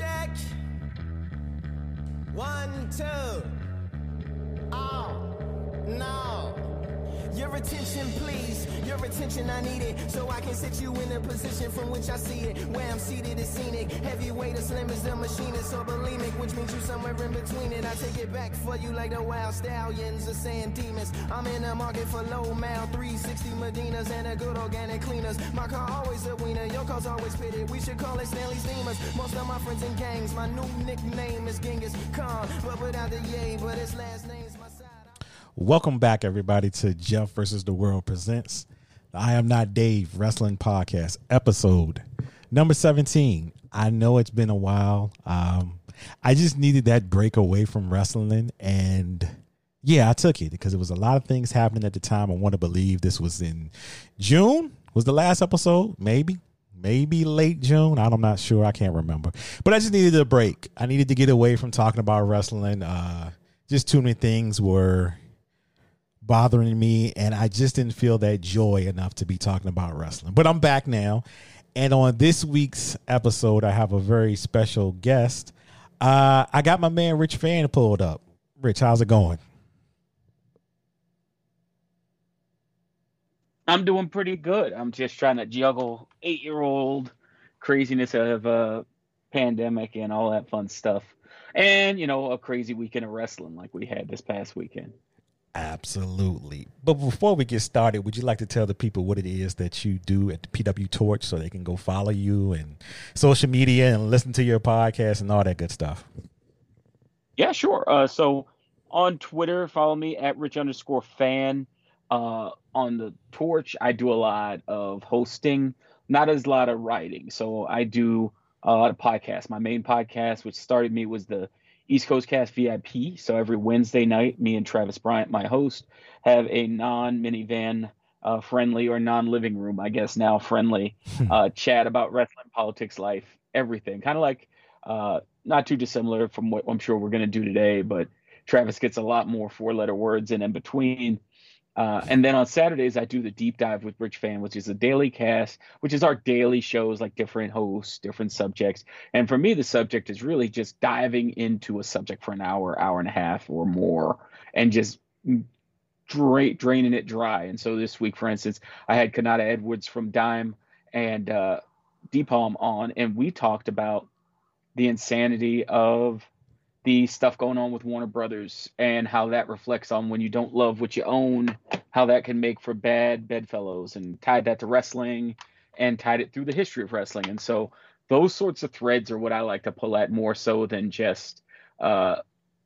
check. One, two. Oh, no. Your attention, please. Your attention, I need it. So I can set you in a position from which I see it. Where I'm seated is scenic. Heavyweight or slim as the machine is so bulimic, which means you somewhere in between it. I take it back for you like the wild stallions or sand demons. I'm in the market for low mal, 360 Medinas and a good organic cleaners. My car always a wiener, your car's always pitted. We should call it Stanley's Steamers. Most of my friends in gangs, my new nickname is Genghis Khan. But without the yay, but his last side. Welcome back, everybody, to Jeff versus the World presents the I Am Not Dave Wrestling Podcast, episode number 17. I know it's been a while. Um, I just needed that break away from wrestling. And yeah, I took it because there was a lot of things happening at the time. I want to believe this was in June, was the last episode, maybe. Maybe late June. I'm not sure. I can't remember. But I just needed a break. I needed to get away from talking about wrestling. Uh, just too many things were bothering me and I just didn't feel that joy enough to be talking about wrestling. But I'm back now. And on this week's episode, I have a very special guest. Uh, I got my man Rich Fann pulled up. Rich, how's it going? I'm doing pretty good. I'm just trying to juggle eight year old craziness of a pandemic and all that fun stuff. And, you know, a crazy weekend of wrestling like we had this past weekend. Absolutely. But before we get started, would you like to tell the people what it is that you do at the PW Torch so they can go follow you and social media and listen to your podcast and all that good stuff? Yeah, sure. Uh, so on Twitter, follow me at rich underscore fan. Uh, on the Torch, I do a lot of hosting, not as a lot of writing. So I do a lot of podcasts. My main podcast, which started me, was the East Coast Cast VIP. So every Wednesday night, me and Travis Bryant, my host, have a non minivan uh, friendly or non living room, I guess now friendly uh, chat about wrestling, politics, life, everything. Kind of like uh, not too dissimilar from what I'm sure we're going to do today, but Travis gets a lot more four letter words in in between. Uh, and then on Saturdays, I do the deep dive with Rich Fann, which is a daily cast, which is our daily shows, like different hosts, different subjects. And for me, the subject is really just diving into a subject for an hour, hour and a half or more, and just dra- draining it dry. And so this week, for instance, I had Kanata Edwards from Dime and uh, Palm on, and we talked about the insanity of the stuff going on with Warner Brothers and how that reflects on when you don't love what you own, how that can make for bad bedfellows, and tied that to wrestling and tied it through the history of wrestling. And so those sorts of threads are what I like to pull at more so than just uh,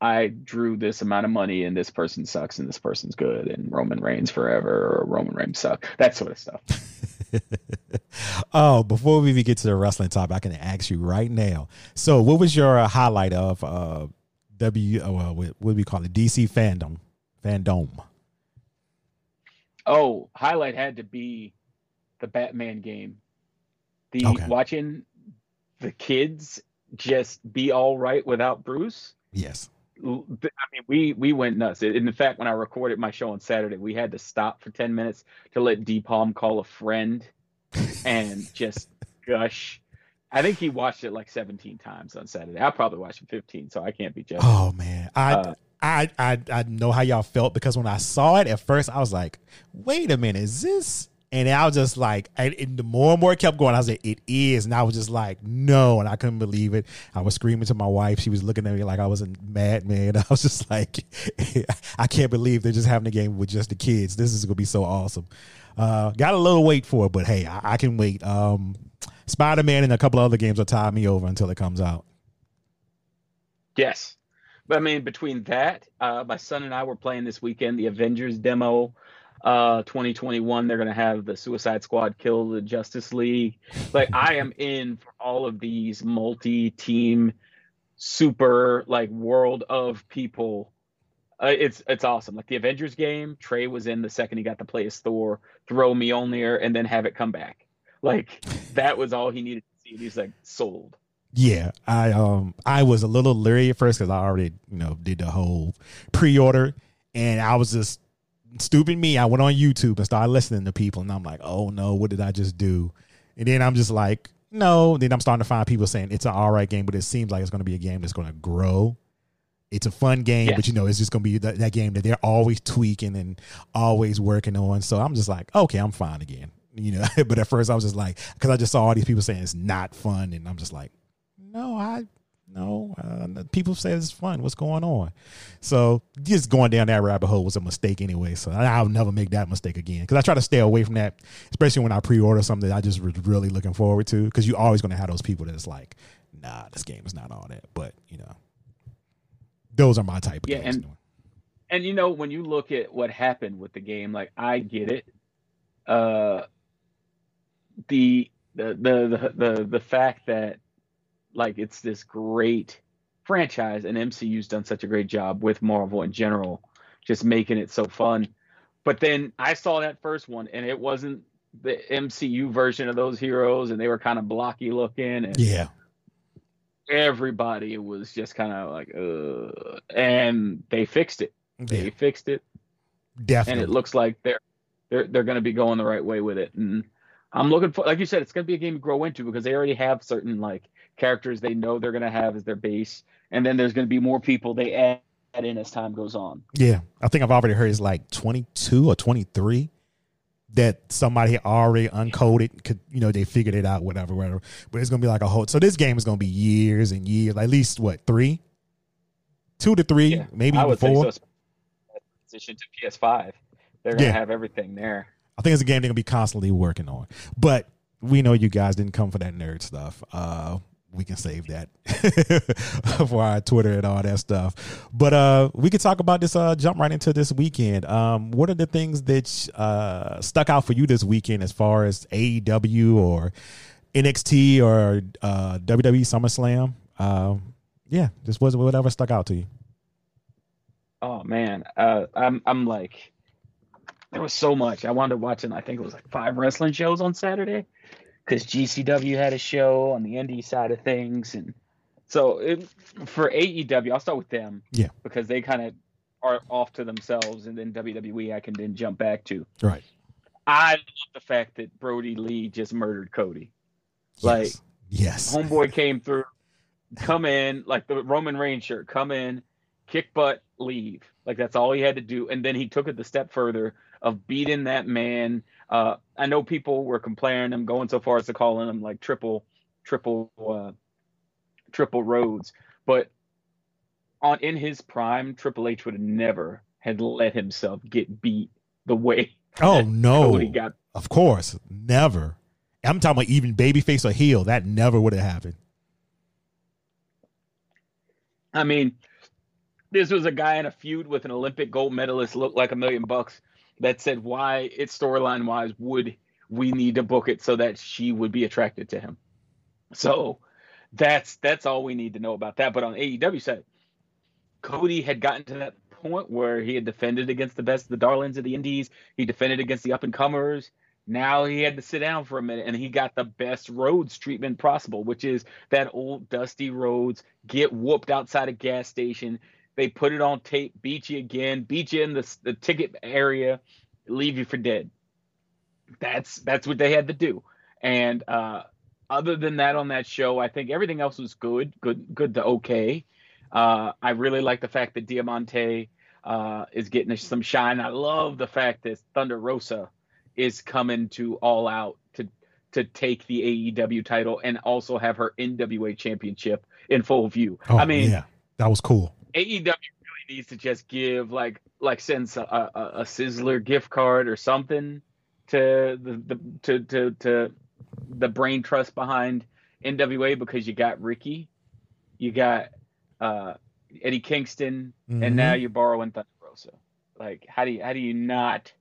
I drew this amount of money and this person sucks and this person's good and Roman Reigns forever or Roman Reigns suck that sort of stuff. oh, before we even get to the wrestling topic, I can ask you right now. So, what was your uh, highlight of uh, W? Uh, what do we call it? DC FanDome, FanDome. Oh, highlight had to be the Batman game. The okay. watching the kids just be all right without Bruce. Yes. I mean, we we went nuts. In fact, when I recorded my show on Saturday, we had to stop for ten minutes to let D Palm call a friend and just gush. I think he watched it like seventeen times on Saturday. I probably watched it fifteen, so I can't be judged. Oh man, I. Uh, I, I I know how y'all felt because when I saw it at first, I was like, "Wait a minute, is this and I was just like, and the more and more it kept going, I was like, it is. And I was just like, no. And I couldn't believe it. I was screaming to my wife. She was looking at me like I was a madman. I was just like, I can't believe they're just having a game with just the kids. This is going to be so awesome. Uh, got a little wait for it, but hey, I, I can wait. Um, Spider Man and a couple other games will tie me over until it comes out. Yes. But I mean, between that, uh, my son and I were playing this weekend the Avengers demo uh 2021 they're going to have the suicide squad kill the justice league. Like i am in for all of these multi-team super like world of people. Uh, it's it's awesome. Like the avengers game trey was in the second he got to play as thor throw me on there and then have it come back. Like that was all he needed to see he's like sold. Yeah, I um I was a little leery at first because I already you know did the whole pre-order, and I was just stupid me, I went on YouTube and started listening to people, and I'm like, oh no, what did I just do? And then I'm just like, no. Then I'm starting to find people saying it's an all right game, but it seems like it's going to be a game that's going to grow. It's a fun game, Yes. but you know, it's just going to be that, that game that they're always tweaking and always working on. So I'm just like, okay, I'm fine again. You know, but at first I was just like, because I just saw all these people saying it's not fun, and I'm just like, no, I no. Uh, people say it's fun. What's going on? So just going down that rabbit hole was a mistake anyway. So I'll never make that mistake again because I try to stay away from that, especially when I pre-order something that I just was really looking forward to. Because you're always going to have those people that's like, nah, this game is not all that. But you know, those are my type of Yeah, games. and- and you know when you look at what happened with the game like i get it uh the the the the the, the fact that like it's this great franchise and mcu's done such a great job with marvel in general just making it so fun. But then i saw that first one and it wasn't the mcu version of those heroes and they were kind of blocky looking and yeah, everybody was just kind of like uh and they fixed it. They yeah, fixed it. Definitely. and it looks like they're they're they're going to be going the right way with it. And I'm looking for, like you said, it's going to be a game to grow into because they already have certain like characters they know they're going to have as their base, and then there's going to be more people they add in as time goes on. Yeah, I think I've already heard it's like 22 or 23 that somebody had already uncoded. Could you know they figured it out, whatever, whatever. But it's gonna be like a whole. So this game is gonna be years and years, at least what three, two to three, Yeah, maybe I would four. think so. Transition to PS5, they're going to Yeah. have everything there. I think it's a game they're gonna be constantly working on. But we know you guys didn't come for that nerd stuff. Uh, we can save that for our Twitter and all that stuff. But uh, we could talk about this. Uh, jump right into this weekend. Um, what are the things that uh, stuck out for you this weekend as far as AEW or NXT or uh, WWE SummerSlam? Um, yeah, just was whatever stuck out to you. Oh man, uh, I'm I'm like, there was so much. I wound up watching. I think it was like five wrestling shows on Saturday because GCW had a show on the indie side of things, and so it, for AEW, I'll start with them. Yeah. because they kind of are off to themselves, and then WWE I can then jump back to. Right. I love the fact that Brodie Lee just murdered Cody. Like, yes. yes. Homeboy came through, come in like the Roman Reigns shirt, come in, kick butt, leave. Like that's all he had to do, and then he took it the step further of beating that man. Uh, I know people were complaining him, going so far as to calling him like triple, triple, uh, triple Rhodes, but on in his prime, Triple H would have never had let himself get beat the way Oh no. Cody got Of course, never. I'm talking about even babyface or heel. That never would have happened. I mean, this was a guy in a feud with an Olympic gold medalist, looked like a million bucks, that said why it's storyline wise would we need to book it so that she would be attracted to him. So that's that's all we need to know about that. But on AEW side, Cody had gotten to that point where he had defended against the best, the darlings of the Indies. He defended against the up and comers. Now he had to sit down for a minute, and he got the best Rhodes treatment possible, which is that old dusty Rhodes get whooped outside a gas station. They put it on tape, beat you again, beat you in the the ticket area, leave you for dead. That's that's what they had to do. And uh, other than that, on that show, I think everything else was good, good, good to okay. Uh, I really like the fact that Diamante uh, is getting some shine. I love the fact that Thunder Rosa is coming to All Out to to take the AEW title and also have her NWA championship in full view. Oh, I mean, yeah, that was cool. AEW really needs to just give like like send a, a, a Sizzler gift card or something to the, the to to to the brain trust behind NWA because you got Ricky, you got uh, Eddie Kingston, Mhm. and now you're borrowing Thunder Rosa. Like, how do you how do you not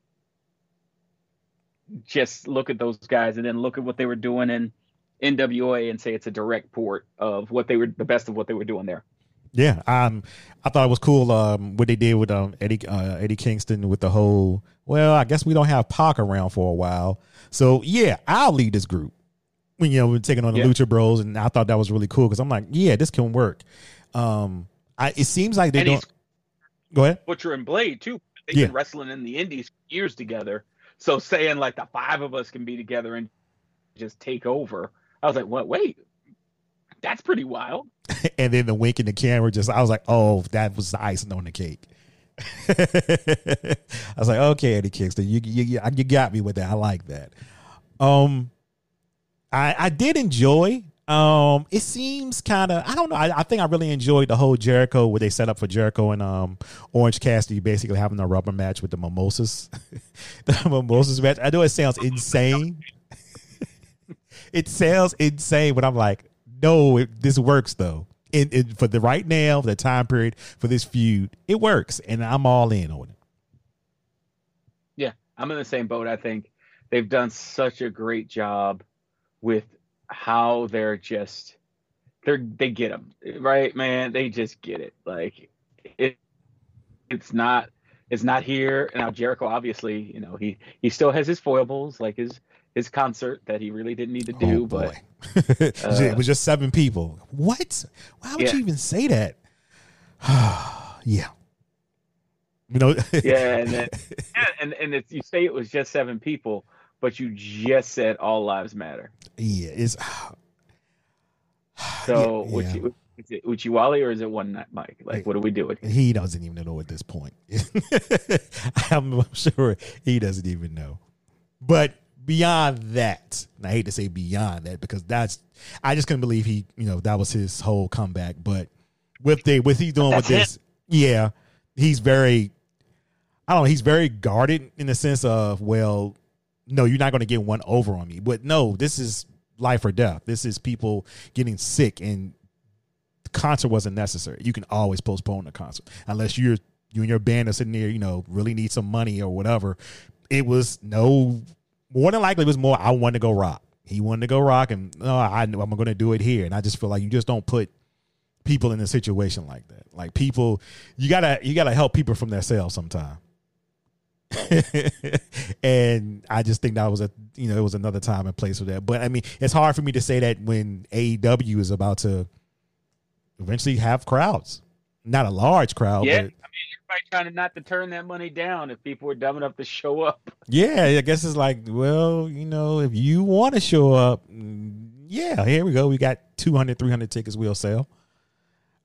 just look at those guys and then look at what they were doing in NWA and say it's a direct port of what they were the best of what they were doing there. Yeah, um, I thought it was cool um, what they did with um, Eddie uh, Eddie Kingston with the whole. Well, I guess we don't have Pac around for a while, so yeah, I'll lead this group. When you know we're taking on the Yeah. Lucha Bros, and I thought that was really cool because I'm like, yeah, this can work. Um, I, it seems like they And don't. Go ahead. Butcher and Blade too. They've Yeah. been wrestling in the Indies for years together. So saying like the five of us can be together and just take over, I was like, what? Wait, that's pretty wild. and then the wink in the camera just I was like, oh, that was the icing on the cake. I was like, okay, Eddie Kingston, you, you you got me with that. I like that. Um, I I did enjoy. Um, it seems kind of I don't know. I, I think I really enjoyed the whole Jericho where they set up for Jericho and um Orange Cassidy basically having a rubber match with the mimosas. the mimosas match. I know it sounds insane. it sounds insane, but I'm like, no, it, this works though. And, for the right now, for the time period for this feud, it works, and I'm all in on it. Yeah, I'm in the same boat. I think they've done such a great job with how they're just they're they get them right, man. They just get it. Like it, it's not it's not here now. Jericho, obviously, you know he he still has his foibles, like his his concert that he really didn't need to do. Oh, but uh, it was just seven people. What? Why would yeah. you even say that? yeah. You know. yeah, and then, yeah, and and it's, you say it was just seven people, but you just said all lives matter. Yeah, it's. so, yeah, yeah. You, is it Uchiwali or is it one night Mike? Like, what are we doing? He doesn't even know at this point. I'm sure he doesn't even know. But beyond that, I hate to say beyond that because that's I just couldn't believe he, you know, that was his whole comeback. But with the with he doing that's with this, yeah, he's very I don't know, he's very guarded in the sense of, well, no, you're not gonna get one over on me. But no, this is life or death. This is people getting sick and the concert wasn't necessary. You can always postpone the concert unless you're you and your band are sitting there, you know, really need some money or whatever. It was no more than likely it was more I wanted to go rock. He wanted to go rock, and no, I I'm going to do it here. And I just feel like you just don't put people in a situation like that. Like people, you gotta you gotta help people from their cells sometime. and I just think that was a you know it was another time and place for that. But I mean, it's hard for me to say that when AEW is about to eventually have crowds, not a large crowd, yeah. but trying to not to turn that money down if people were dumb enough to show up. Yeah, I guess it's like, well, you know, if you want to show up, yeah, here we go. We got 200, 300 tickets we'll sell.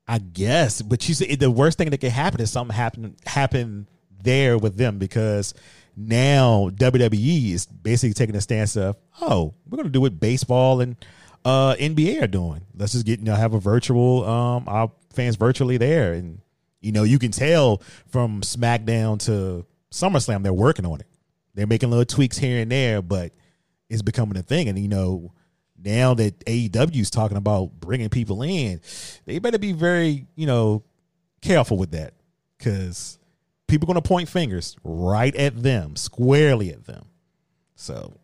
I guess, but you see, the worst thing that could happen is something happen happen there with them because now WWE is basically taking a stance of, oh, we're going to do what baseball and uh, NBA are doing. Let's just get you know have a virtual um our fans virtually there and you know, you can tell from SmackDown to SummerSlam, they're working on it. They're making little tweaks here and there, but it's becoming a thing. And, you know, now that AEW is talking about bringing people in, they better be very, you know, careful with that because people going to point fingers right at them, squarely at them. So,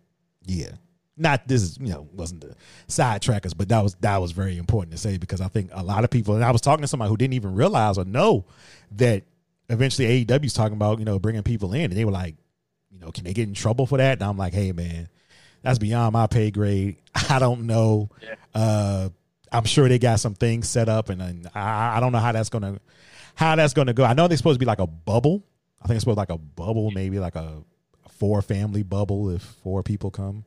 yeah not this is you know wasn't the sidetrackers, but that was that was very important to say because I think a lot of people and I was talking to somebody who didn't even realize or know that eventually AEW is talking about you know bringing people in and they were like, you know, can they get in trouble for that? And I'm like, hey man, that's beyond my pay grade. I don't know. Yeah. Uh, I'm sure they got some things set up, and, and I, I don't know how that's gonna how that's gonna go. I know they're supposed to be like a bubble. I think it's supposed to be like a bubble, maybe like a four family bubble if four people come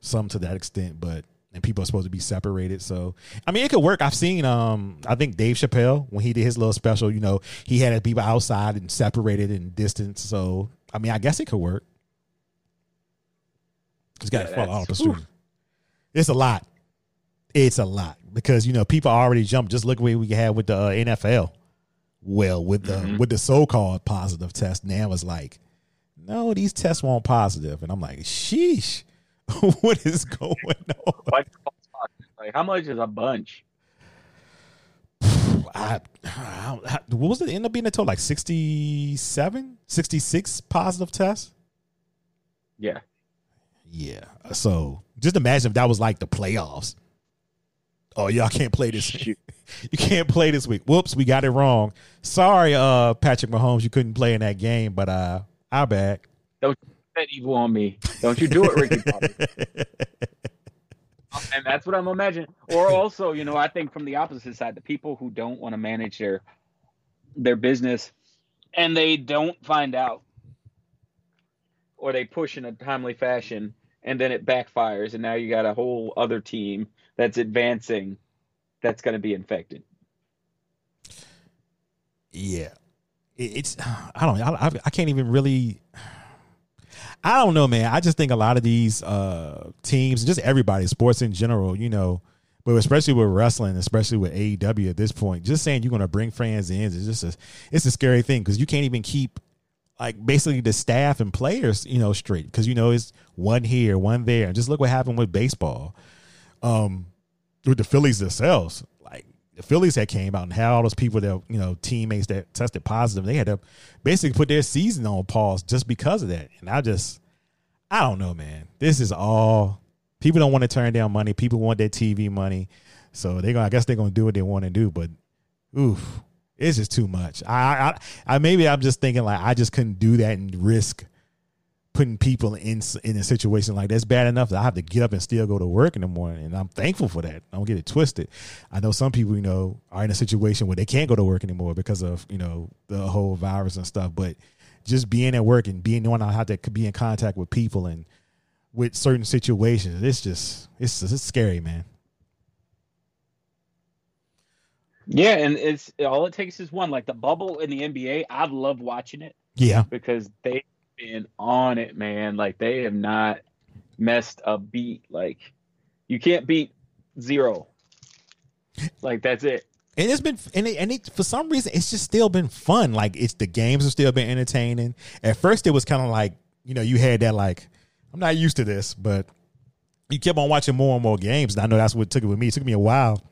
some to that extent, but and people are supposed to be separated. So I mean, it could work. I've seen, um, I think Dave Chappelle when he did his little special, you know, he had people outside and separated and distance. So I mean, I guess it could work. It's got to fall out the street. It's a lot. It's a lot because you know people already jumped. Just look what we had with the uh, NFL. Well, with the mm-hmm. with the so called positive test, now it's like, no, these tests weren't positive, and I'm like, sheesh. what is going on? Like, how much is a bunch? I, I, what was it end up being a total like 67 66 positive tests? Yeah. Yeah so just imagine if that was like the playoffs. Oh y'all can't play this you can't play this week. Whoops we got it wrong. Sorry uh patrick mahomes you couldn't play in that game but uh bad don't that evil on me. Don't you do it, Ricky and that's what I'm imagining. Or also, you know, I think from the opposite side, the people who don't want to manage their their business and they don't find out or they push in a timely fashion and then it backfires, and now you got a whole other team that's advancing that's going to be infected. Yeah, it's I don't I, I can't even really. I don't know, man. I just think a lot of these uh, teams, just everybody, sports in general, you know, but especially with wrestling, especially with AEW at this point, just saying you're going to bring fans in is just a, it's a scary thing because you can't even keep like basically the staff and players, you know, straight because you know it's one here, one there, and just look what happened with baseball, um, with the Phillies themselves. The Phillies had came out and had all those people that you know teammates that tested positive. They had to basically put their season on pause just because of that. And I just, I don't know, man. This is all people don't want to turn down money. People want their TV money, so they going I guess they're gonna do what they want to do. But oof, it's just too much. I, I, I maybe I'm just thinking like I just couldn't do that and risk putting people in in a situation like that's bad enough that I have to get up and still go to work in the morning. And I'm thankful for that. Don't get it twisted. I know some people, you know, are in a situation where they can't go to work anymore because of you know the whole virus and stuff. But just being at work and being knowing how to be in contact with people and with certain situations, it's just it's it's scary, man. Yeah, and it's all it takes is one. Like the bubble in the NBA, I love watching it. Yeah, because they've been on it, man. Like they have not messed a beat. Like you can't beat zero. Like that's it. And it's been and it, and it, for some reason it's just still been fun. Like it's the games have still been entertaining. At first it was kind of like you know you had that like I'm not used to this, but you kept on watching more and more games. And I know that's what took it with me. It took me a while.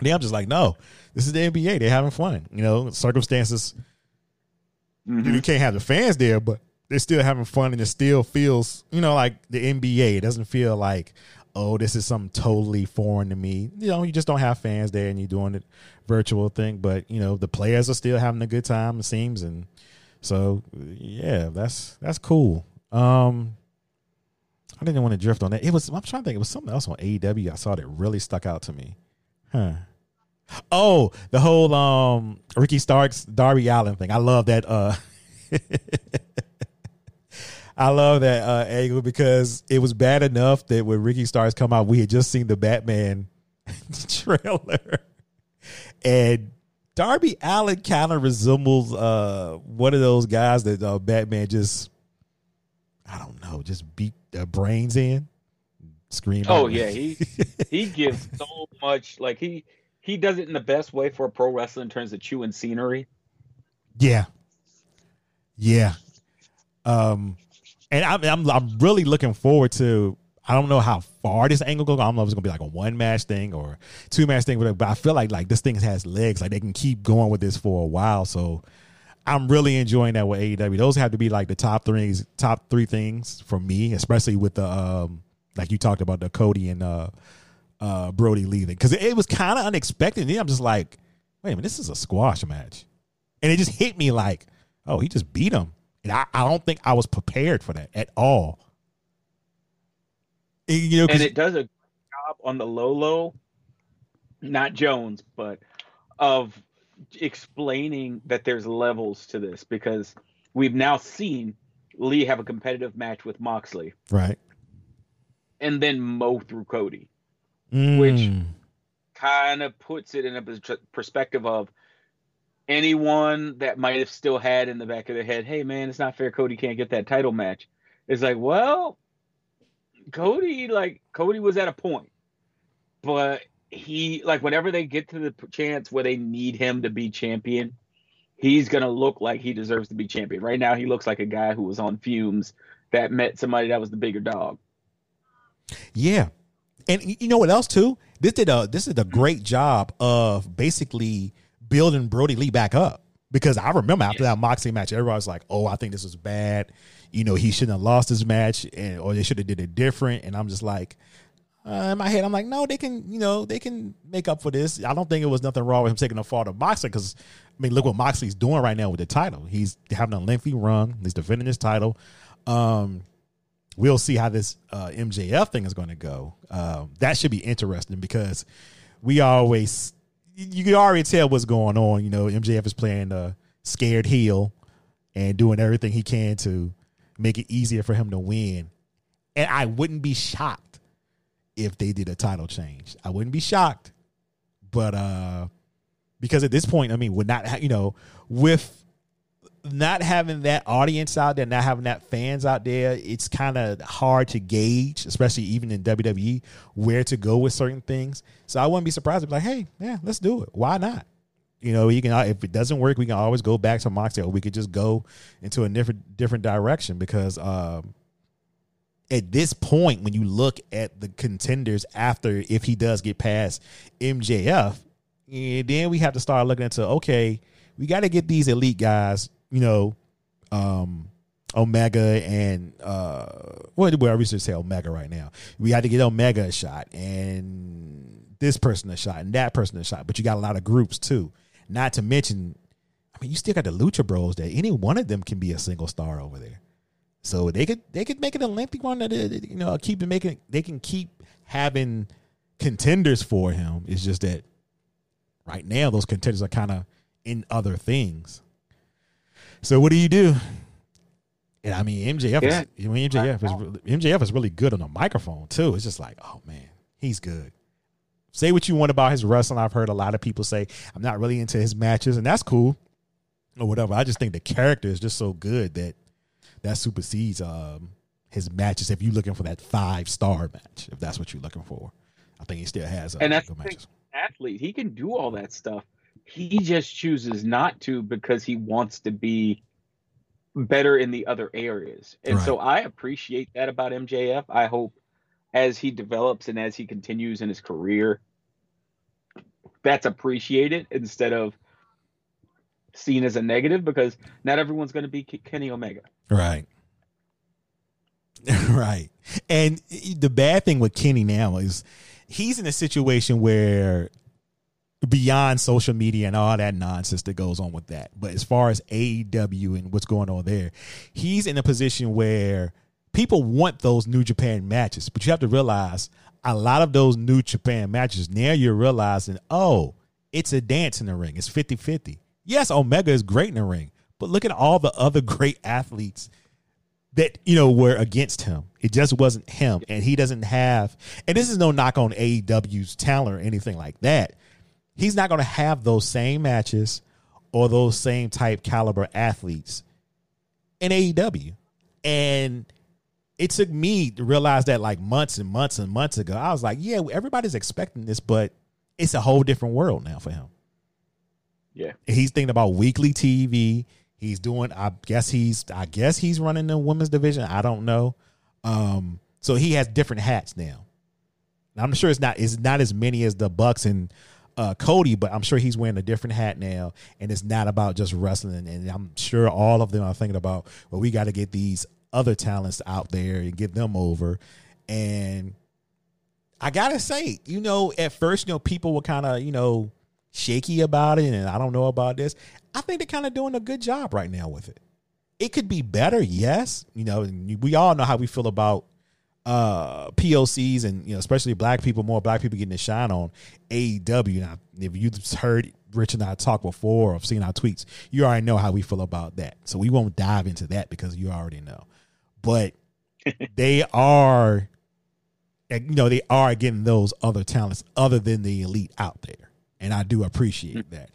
Then I'm just like, no, this is the NBA. They're having fun. You know, circumstances. Mm-hmm. You can't have the fans there, but they're still having fun, and it still feels, you know, like the NBA. It doesn't feel like, oh, this is something totally foreign to me. You know, you just don't have fans there, and you're doing the virtual thing. But you know, the players are still having a good time. It seems, and so yeah, that's that's cool. Um, I didn't want to drift on that. It was I'm trying to think. It was something else on AEW I saw that really stuck out to me. Huh. Oh, the whole um Ricky Starks Darby Allin thing. I love that uh I love that uh angle because it was bad enough that when Ricky Starks come out, we had just seen the Batman trailer. And Darby Allin kind of resembles uh one of those guys that uh, Batman just I don't know, just beat their brains in. Scream. Oh yeah, he he gives so much like he he does it in the best way for a pro wrestler in terms of chewing scenery. Yeah, yeah. Um, and I'm I'm, I'm really looking forward to. I don't know how far this angle goes. I don't know if it's gonna be like a one match thing or two match thing, but I feel like like this thing has legs. Like they can keep going with this for a while. So I'm really enjoying that with AEW. Those have to be like the top three top three things for me, especially with the um like you talked about the Cody and uh uh, Brodie leaving because it, it, was kind of unexpected. And then I'm just like, wait a minute, this is a squash match, and it just hit me like, oh, he just beat him, and I, I don't think I was prepared for that at all. And, you know, and it does a job on the low low, not Jones, but of explaining that there's levels to this because we've now seen Lee have a competitive match with Moxley, right, and then mow through Cody mm. which kind of puts it in a perspective of anyone that might have still had in the back of their head, hey man, it's not fair Cody can't get that title match. It's like, well, Cody, like Cody was at a point, but he like whenever they get to the chance where they need him to be champion, he's gonna look like he deserves to be champion. Right now, he looks like a guy who was on fumes that met somebody that was the bigger dog. Yeah, and you know what else too? This did a this did a hmm. great job of basically building Brodie Lee back up. Because I remember after that Moxley match, everybody was like, "Oh, I think this was bad. You know, he shouldn't have lost this match, and or they should have did it different." And I'm just like, uh, in my head, I'm like, no, they can, you know, they can make up for this. I don't think it was nothing wrong with him taking a fall to Moxley because, I mean, look what Moxley's doing right now with the title. He's having a lengthy run. He's defending his title. Um, we'll see how this uh, MJF thing is going to go. Um, that should be interesting because we always you can already tell what's going on. You know, MJF is playing a scared heel and doing everything he can to make it easier for him to win. And I wouldn't be shocked if they did a title change. I wouldn't be shocked. But uh because at this point, I mean, would not you know, with not having that audience out there, not having that fans out there, it's kind of hard to gauge, especially even in WWE, where to go with certain things. So I wouldn't be surprised to be like, hey, yeah, let's do it. Why not? You know, you can if it doesn't work, we can always go back to Moxley, or we could just go into a different different direction because um, at this point, when you look at the contenders after if he does get past MJF, and then we have to start looking into okay, we got to get these elite guys, you know, um, Omega and uh, well, we should say Omega right now. We had to get Omega a shot and this person a shot and that person a shot, but you got a lot of groups too. Not to mention, I mean, you still got the Lucha Bros That Any one of them can be a single star over there. So they could they could make it a lengthy one that you know keep making they can keep having contenders for him. It's just that right now those contenders are kind of in other things. So what do you do? And I mean MJF yeah. is I mean, MJF is MJF is really good on the microphone too. It's just like, oh man, he's good. Say what you want about his wrestling. I've heard a lot of people say I'm not really into his matches, and that's cool or whatever. I just think the character is just so good that that supersedes um, his matches. If you're looking for that five star match, if that's what you're looking for, I think he still has. Uh, and that's matches. athlete. He can do all that stuff. He just chooses not to because he wants to be better in the other areas. And right. so I appreciate that about MJF. I hope as he develops and as he continues in his career, that's appreciated instead of seen as a negative because not everyone's going to be Kenny Omega. Right. right. And the bad thing with Kenny now is he's in a situation where beyond social media and all that nonsense that goes on with that. But as far as AEW and what's going on there, he's in a position where people want those New Japan matches, but you have to realize a lot of those New Japan matches, now you're realizing, oh, it's a dance in the ring. It's 50 50. Yes, Omega is great in the ring, but look at all the other great athletes that you know were against him. It just wasn't him, and he doesn't have. And this is no knock on AEW's talent or anything like that. He's not going to have those same matches or those same type caliber athletes in AEW. And it took me to realize that like months and months and months ago. I was like, yeah, everybody's expecting this, but it's a whole different world now for him. Yeah. He's thinking about weekly TV. He's doing I guess he's I guess he's running the women's division. I don't know. Um so he has different hats now. I'm sure it's not it's not as many as the Bucks and uh, Cody, but I'm sure he's wearing a different hat now, and it's not about just wrestling. And I'm sure all of them are thinking about, well, we got to get these other talents out there and get them over. And I gotta say, you know, at first, you know, people were kind of, you know, shaky about it, and I don't know about this. I think they're kind of doing a good job right now with it. It could be better, yes. You know, we all know how we feel about uh POCs and you know, especially black people, more black people getting the shine on AEW. Now, if you've heard Rich and I talk before or seen our tweets, you already know how we feel about that. So we won't dive into that because you already know. But they are you know, they are getting those other talents other than the elite out there and I do appreciate mm-hmm. that.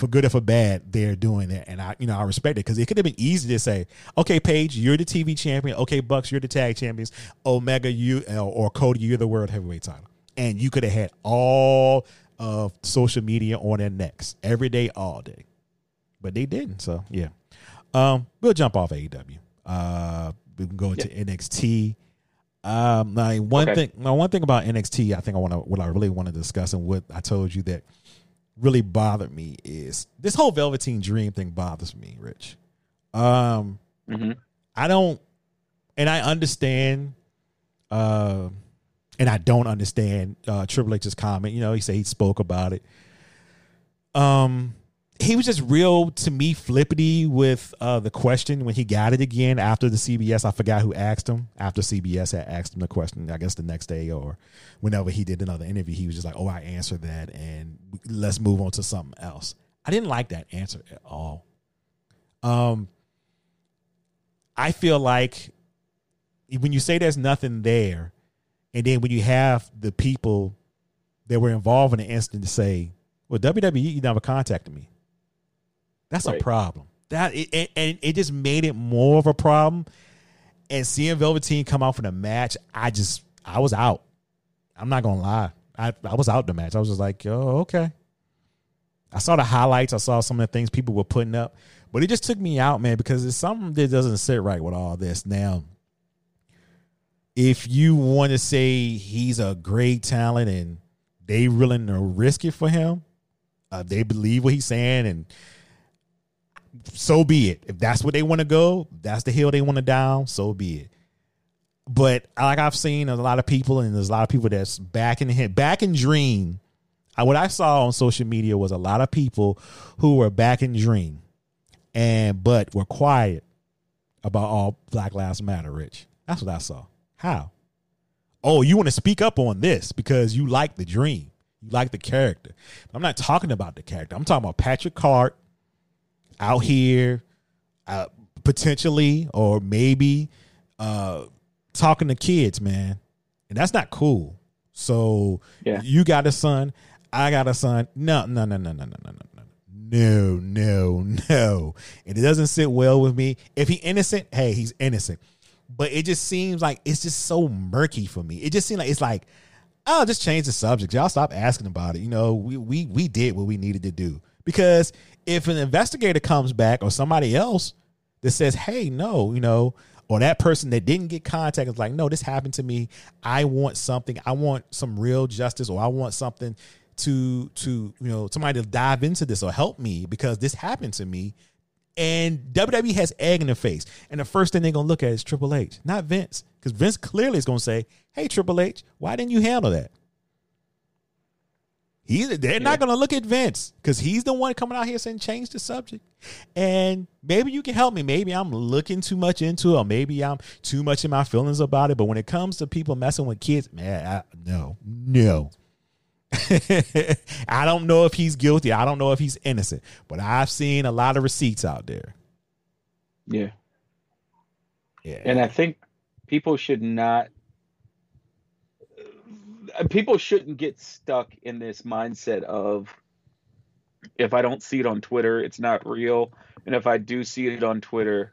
For good or for bad, they're doing it. and I, you know, I respect it because it could have been easy to say, "Okay, Paige, you're the TV champion. Okay, Bucks, you're the tag champions. Omega, you or Cody, you're the world heavyweight title." And you could have had all of social media on their necks every day, all day, but they didn't. So yeah, um, we'll jump off AEW. Uh, we can go into NXT. Um, now one okay. thing, now one thing about NXT, I think I want to, what I really want to discuss, and what I told you that really bothered me is this whole Velveteen Dream thing bothers me, Rich. Um, mm-hmm. I don't, and I understand, uh, and I don't understand uh, Triple H's comment. You know, he said he spoke about it. Um, he was just real to me flippity with uh, the question when he got it again after the CBS. I forgot who asked him after CBS had asked him the question. I guess the next day or whenever he did another interview, he was just like, "Oh, I answered that, and let's move on to something else." I didn't like that answer at all. Um, I feel like when you say there's nothing there, and then when you have the people that were involved in the incident to say, "Well, WWE, you never contacted me," that's a problem. That it, and it just made it more of a problem. And seeing Velveteen come out for the match, I just I was out. I'm not gonna lie. I, I was out the match. I was just like, oh, okay. I saw the highlights. I saw some of the things people were putting up, but it just took me out, man, because it's something that doesn't sit right with all this. Now, if you want to say he's a great talent and they willing to risk it for him, uh, they believe what he's saying, and so be it. If that's what they want to go, that's the hill they want to down. So be it. But like I've seen a lot of people, and there's a lot of people that's back in the head, back in Dream. I, What I saw on social media was a lot of people who were back in Dream, and but were quiet about all Black Lives Matter. Rich, that's what I saw. How? Oh, you want to speak up on this because you like the dream, you like the character. I'm not talking about the character. I'm talking about Patrick Clark out here, uh, potentially or maybe uh, talking to kids, man, and that's not cool. So yeah. you got a son, I got a son. No, no, no, no, no, no, no, no. No, no, no. And it doesn't sit well with me. If he innocent, hey, he's innocent. But it just seems like it's just so murky for me. It just seems like it's like, oh, just change the subject. Y'all stop asking about it. You know, we we we did what we needed to do. Because if an investigator comes back or somebody else that says, hey, no, you know, or that person that didn't get contact is like, no, this happened to me. I want something. I want some real justice, or I want something to to you know somebody to dive into this or help me because this happened to me. And WWE has egg in their face, and the first thing they're gonna look at is Triple H, not Vince, because Vince clearly is gonna say, "Hey, Triple H, why didn't you handle that?" He, they're yeah. not going to look at Vince because he's the one coming out here saying change the subject. And maybe you can help me. Maybe I'm looking too much into it, or maybe I'm too much in my feelings about it. But when it comes to people messing with kids, man, I, no, no. I don't know if he's guilty. I don't know if he's innocent. But I've seen a lot of receipts out there. Yeah. Yeah. And I think people should not people shouldn't get stuck in this mindset of if I don't see it on Twitter, it's not real, and if I do see it on Twitter,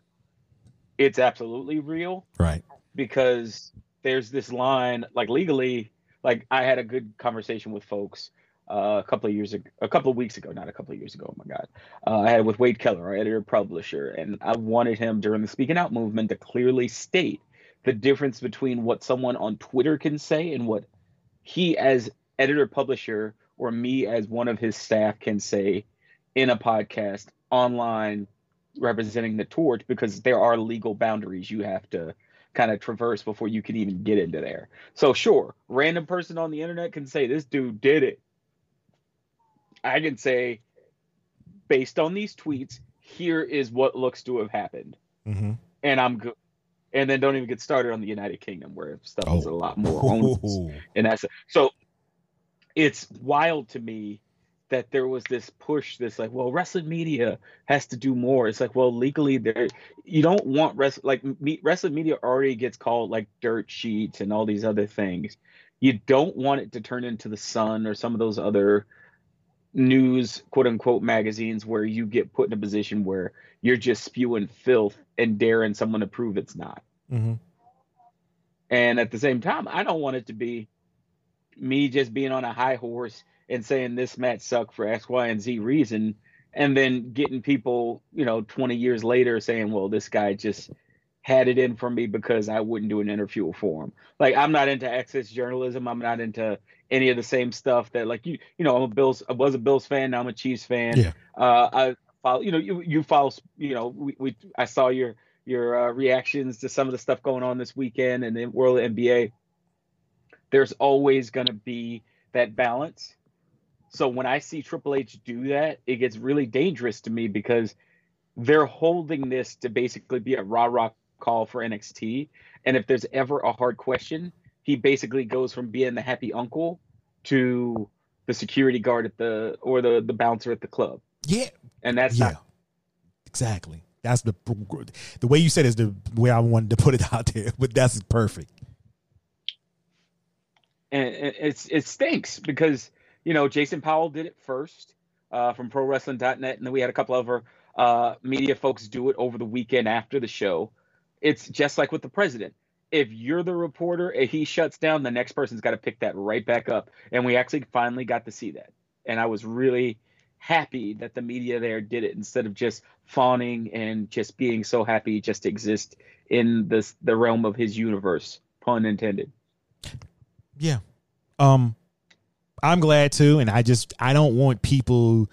it's absolutely real. Right. Because there's this line, like legally, like I had a good conversation with folks uh, a couple of years ago, a couple of weeks ago, not a couple of years ago. Oh my God, uh, I had with Wade Keller, our editor publisher, and I wanted him during the speaking out movement to clearly state the difference between what someone on Twitter can say and what he as editor publisher or me as one of his staff can say in a podcast online representing the torch because there are legal boundaries you have to kind of traverse before you can even get into there. So sure, random person on the internet can say this dude did it. I can say based on these tweets, here is what looks to have happened. Mm-hmm. And I'm good and then don't even get started on the United Kingdom where stuff oh. is a oh. lot more onerous. and that's so it's wild to me that there was this push this like well wrestling media has to do more it's like well legally there you don't want rest like me, wrestling media already gets called like dirt sheets and all these other things you don't want it to turn into the sun or some of those other news quote unquote magazines where you get put in a position where you're just spewing filth and daring someone to prove it's not. Mm-hmm. And at the same time, I don't want it to be me just being on a high horse and saying this match sucked for X, Y, and Z reason, and then getting people, you know, 20 years later saying, well, this guy just had it in for me because I wouldn't do an interview for him. Like I'm not into access journalism. I'm not into any of the same stuff that like you you know I'm a Bills I was a Bills fan. Now I'm a Chiefs fan. Yeah. Uh, I follow you know you you follow you know we, we I saw your your uh, reactions to some of the stuff going on this weekend and the world of NBA. There's always going to be that balance. So when I see Triple H do that, it gets really dangerous to me because they're holding this to basically be a rah rah call for NXT. And if there's ever a hard question, he basically goes from being the happy uncle to the security guard at the or the the bouncer at the club. Yeah, and that's yeah, not- exactly. That's the the way you said is the way I wanted to put it out there, but that's perfect. And it's it stinks because you know Jason Powell did it first uh, from ProWrestling.net, and then we had a couple other uh, media folks do it over the weekend after the show. It's just like with the president. If you're the reporter and he shuts down, the next person's got to pick that right back up. And we actually finally got to see that. And I was really happy that the media there did it instead of just fawning and just being so happy just to exist in this the realm of his universe, pun intended. Yeah. Um I'm glad too, and I just I don't want people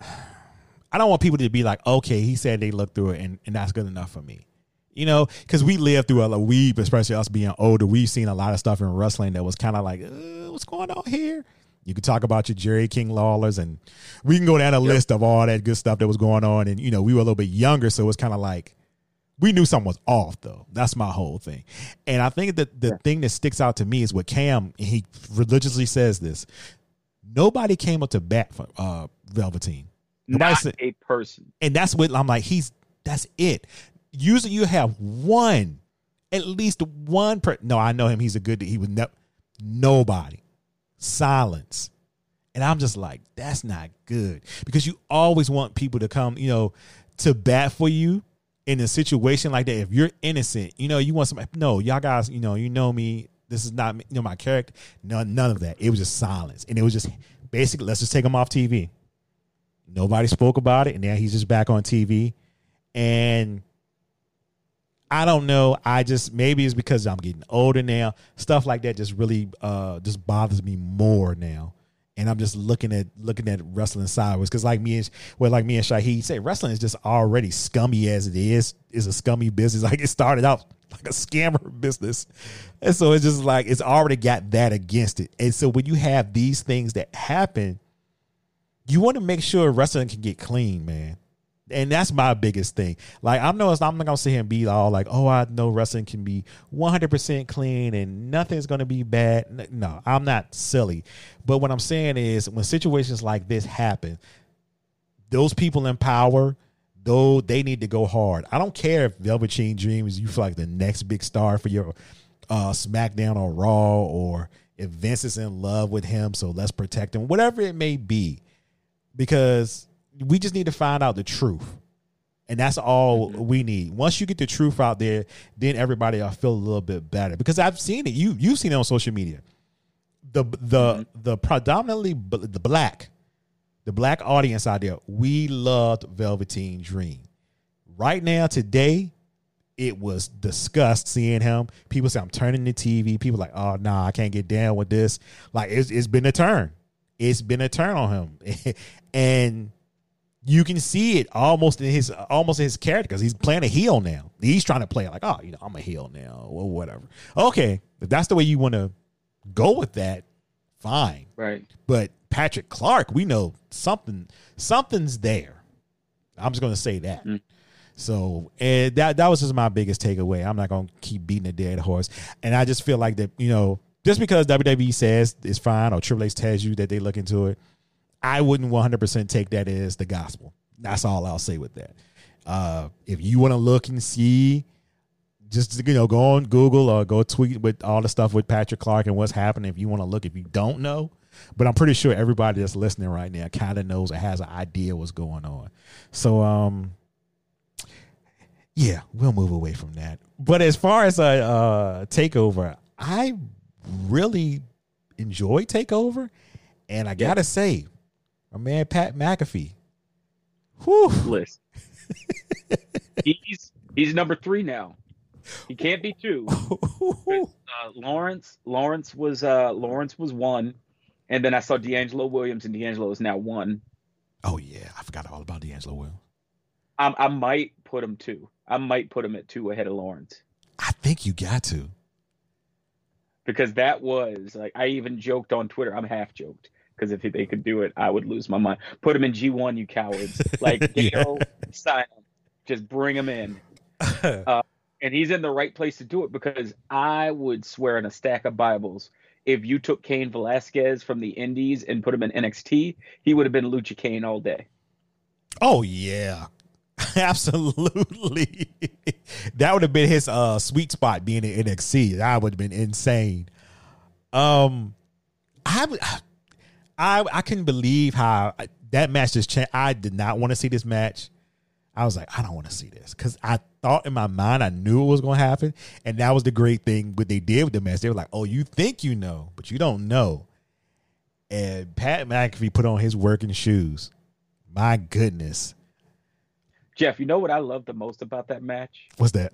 I don't want people to be like, okay, he said they looked through it and, and that's good enough for me. You know, because we live through a lot, we, especially us being older, we've seen a lot of stuff in wrestling that was kind of like, uh, what's going on here? You could talk about your Jerry King Lawlers, and we can go down a yep. list of all that good stuff that was going on. And you know, we were a little bit younger, so it's kind of like we knew something was off, though. That's my whole thing. And I think that the yeah. thing that sticks out to me is what Cam he religiously says this: nobody came up to bat for uh, Velveteen. Nobody Not said, a person. And that's what I'm like. He's that's it. Usually, you have one, at least one. Per, no, I know him. He's a good. He was ne- nobody silence. And I'm just like, that's not good because you always want people to come, you know, to bat for you in a situation like that. If you're innocent, you know, you want somebody. No, y'all guys, you know, you know me. This is not, you know, my character. None, none of that. It was just silence, and it was just basically, let's just take him off TV. Nobody spoke about it, and now he's just back on TV, and I don't know. I just maybe it's because I'm getting older now. Stuff like that just really uh just bothers me more now. And I'm just looking at looking at wrestling sideways because like me and well like me and Shahid say wrestling is just already scummy as it is is a scummy business. Like it started out like a scammer business, and so it's just like it's already got that against it. And so when you have these things that happen, you want to make sure wrestling can get clean, man and that's my biggest thing. Like I'm no, I'm not gonna sit here and be all like, oh, I know wrestling can be 100 percent clean and nothing's gonna be bad. No, I'm not silly. But what I'm saying is, when situations like this happen, those people in power, though, they need to go hard. I don't care if Velveteen Dreams you feel like the next big star for your uh, SmackDown or Raw, or if Vince is in love with him, so let's protect him. Whatever it may be, because we just need to find out the truth. And that's all mm-hmm. we need. Once you get the truth out there, then everybody will feel a little bit better. Because I've seen it. You you've seen it on social media. The the mm-hmm. the predominantly the black, the black audience out there, we loved Velveteen Dream. Right now, today, it was disgust seeing him. People say I'm turning the TV. People like, oh no, nah, I can't get down with this. Like it's it's been a turn. It's been a turn on him, and you can see it almost in his almost in his character because he's playing a heel now. He's trying to play like, oh, you know, I'm a heel now or whatever. Okay, if that's the way you want to go with that, fine. Right. But Patrick Clark, we know something something's there. I'm just going to say that. Mm. So and that that was just my biggest takeaway. I'm not going to keep beating a dead horse, and I just feel like that you know just because WWE says it's fine or Triple H tells you that they look into it I wouldn't 100% take that as the gospel. That's all I'll say with that. Uh, if you want to look and see, just you know, go on Google or go tweet with all the stuff with Patrick Clark and what's happening. If you want to look, if you don't know, but I'm pretty sure everybody that's listening right now kind of knows or has an idea what's going on. So, um, yeah, we'll move away from that. But as far as a uh, takeover, I really enjoy takeover, and I gotta say, my man Pat McAfee. Whew. List. he's he's number three now. He can't be two. Uh, Lawrence Lawrence was uh Lawrence was one, and then I saw DeAngelo Williams, and DeAngelo is now one. Oh yeah, I forgot all about DeAngelo Williams. I, I might put him two. I might put him at two ahead of Lawrence. I think you got to. Because that was like I even joked on Twitter. I'm half joked because if they could do it, I would lose my mind. Put them in G1, you cowards! Like, yeah. sign them. Just bring them in. Uh, and he's in the right place to do it because I would swear in a stack of Bibles if you took Cain Velasquez from the Indies and put him in NXT, he would have been Lucha Kane all day. Oh yeah. Absolutely. that would have been his uh sweet spot being in NXT. That would have been insane. Um I I I couldn't believe how that match just changed. I did not want to see this match. I was like, I don't want to see this because I thought in my mind I knew it was going to happen, and that was the great thing. What they did with the match, they were like, "Oh, you think you know, but you don't know." And Pat McAfee put on his working shoes. My goodness, Jeff, you know what I love the most about that match? what's that?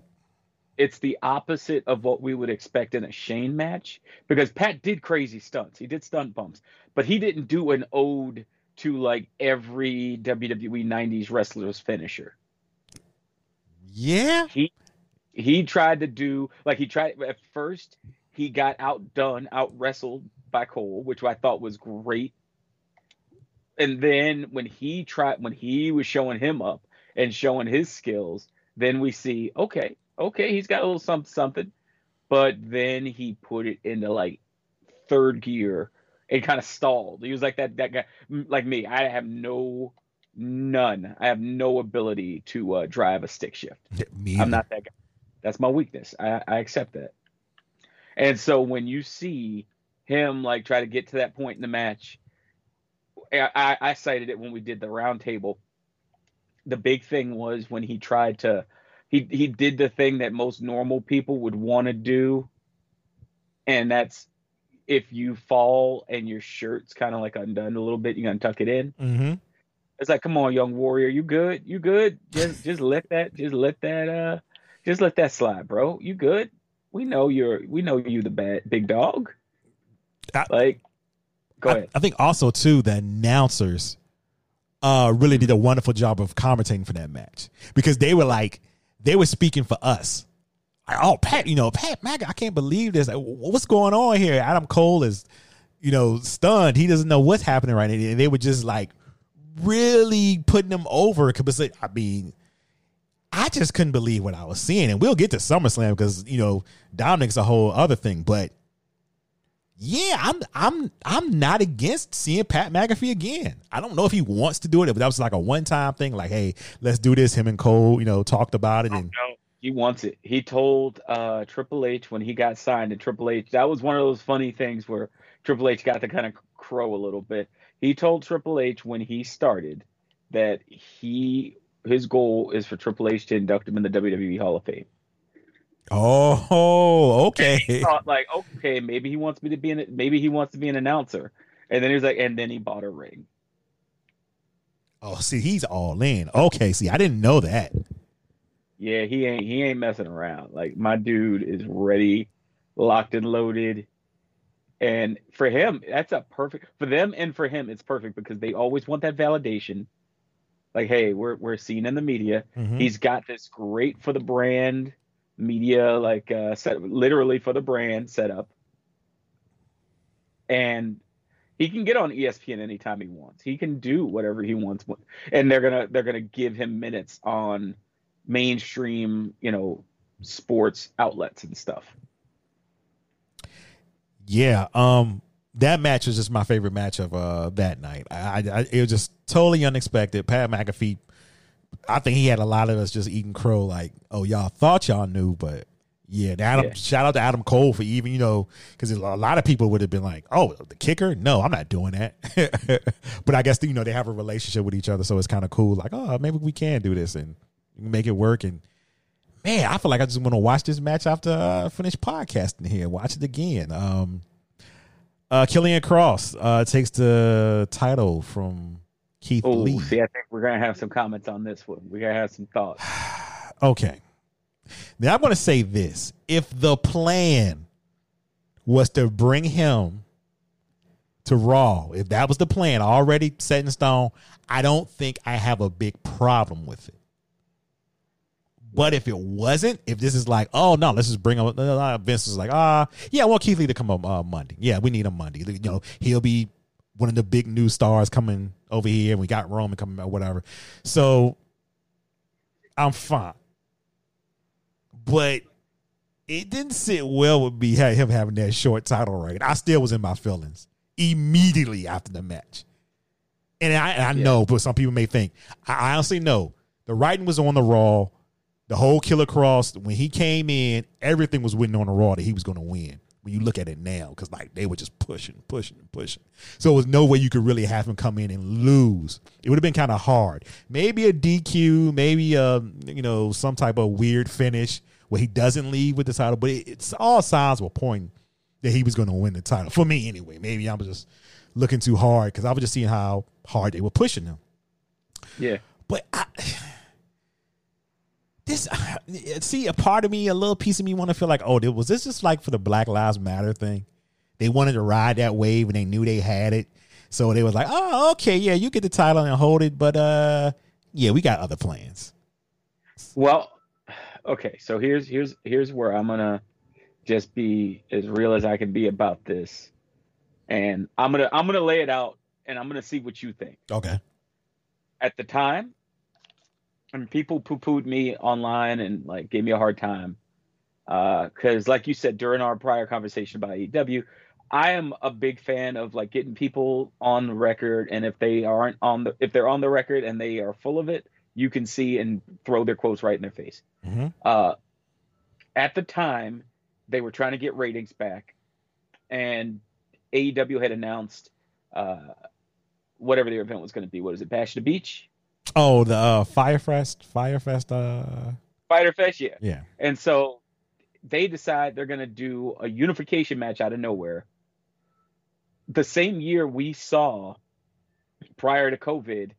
It's the opposite of what we would expect in a Shane match because Pat did crazy stunts. He did stunt bumps, but he didn't do an ode to like every WWE 90s wrestler's finisher. Yeah, He he tried to do like he tried at first he got outdone, out wrestled by Cole, which I thought was great. And then when he tried when he was showing him up and showing his skills, then we see, okay, okay, he's got a little something something. But then he put it into like third gear and kind of stalled. He was like that that guy like me. I have no none. I have no ability to uh, drive a stick shift. me. I'm not that guy. That's my weakness. I, I accept that. And so when you see him like try to get to that point in the match, I, I, I cited it when we did the round table. The big thing was when he tried to he he did the thing that most normal people would want to do. And that's if you fall and your shirt's kind of like undone a little bit, you're gonna tuck it in. Mm-hmm. It's like, come on, young warrior, you good? You good? Just just let that just let that uh just let that slide, bro. You good? We know you're we know you the bad big dog. I- like go I, ahead. I think also too the announcers uh really did a wonderful job of commentating for that match because they were like they were speaking for us. Like, oh, Pat, you know, Pat Mac, I can't believe this. Like, what's going on here? Adam Cole is, you know, stunned. He doesn't know what's happening right now. And they were just like really putting him over. Because I mean, I just couldn't believe what I was seeing. And we'll get to SummerSlam because you know Dominic's a whole other thing. But yeah, I'm I'm I'm not against seeing Pat McAfee again. I don't know if he wants to do it. If that was like a one time thing, like hey, let's do this. Him and Cole, you know, talked about it, and he wants it. He told uh Triple H when he got signed to Triple H. That was one of those funny things where Triple H got to kind of crow a little bit. He told Triple H when he started that he his goal is for Triple H to induct him in the WWE Hall of Fame. Oh, okay, thought like, okay, maybe he wants me to be an maybe he wants to be an announcer. And then he was like, and then he bought a ring. oh, see, he's all in. Okay, see, I didn't know that. Yeah, he ain't he ain't messing around. Like my dude is ready, locked and loaded. And for him, that's a perfect for them and for him, it's perfect because they always want that validation. Like, hey, we're we're seen in the media. Mhm. He's got this great for the brand media, like uh set literally for the brand set up, And he can get on ESPN anytime he wants. He can do whatever he wants. And they're gonna they're gonna give him minutes on mainstream, you know, sports outlets and stuff. Yeah, um, that match was just my favorite match of uh that night. I, I, it was just totally unexpected. Pat McAfee, I think he had a lot of us just eating crow. Like, oh, y'all thought y'all knew, but yeah, Adam. Yeah. Shout out to Adam Cole for even you know because a lot of people would have been like, oh, the kicker? No, I'm not doing that. but I guess you know they have a relationship with each other, so it's kind of cool. Like, oh, maybe we can do this and make it work and. Man, I feel like I just want to watch this match after uh, I finish podcasting here. Watch it again. Um, uh, Karrion Kross uh, takes the title from Keith Oh, Lee. see, I think we're gonna have some comments on this one. We're gonna have some thoughts. Okay. Now I'm going to say this: if the plan was to bring him to Raw, if that was the plan already set in stone, I don't think I have a big problem with it. But if it wasn't, if this is like, oh no, let's just bring him. Uh, Vince is like, ah, yeah, I want Keith Lee to come up uh, Monday. Yeah, we need him Monday. You know, he'll be one of the big new stars coming over here, and we got Roman coming, or whatever. So I'm fine, but it didn't sit well with me him having that short title reign. I still was in my feelings immediately after the match, and I, and I Yeah. know, but some people may think I I honestly know The writing was on the Raw. The whole Killer Kross when he came in, everything was written on the Raw that he was going to win. When you look at it now, because like they were just pushing, pushing, pushing. So it was no way you could really have him come in and lose. It would have been kind of hard. Maybe a DQ, maybe a you know some type of weird finish where he doesn't leave with the title. But it, it's all signs were pointing that he was going to win the title for me anyway. Maybe I'm just looking too hard because I was just seeing how hard they were pushing him. Yeah, but I, this see a part of me, a little piece of me, want to feel like, oh, was this just like for the Black Lives Matter thing? They wanted to ride that wave and they knew they had it, so they was like, oh, okay, yeah, you get the title and hold it, but uh, yeah, we got other plans. Well, okay, so here's here's here's where I'm gonna just be as real as I can be about this, and I'm gonna I'm gonna lay it out, and I'm gonna see what you think. Okay. At the time, and people poo pooed me online and like gave me a hard time. Because, uh, like you said during our prior conversation about AEW, I am a big fan of like getting people on the record, and if they aren't on the if they're on the record and they are full of it, you can see and throw their quotes right in their face. Mm-hmm. Uh, at the time, they were trying to get ratings back, and AEW had announced uh, whatever their event was going to be. What is it, Bash the Beach? Oh, the uh, Fyter Fest, Firefest, uh, Fyter Fest, yeah, yeah. And so they decide they're going to do a unification match out of nowhere. The same year we saw, prior to COVID,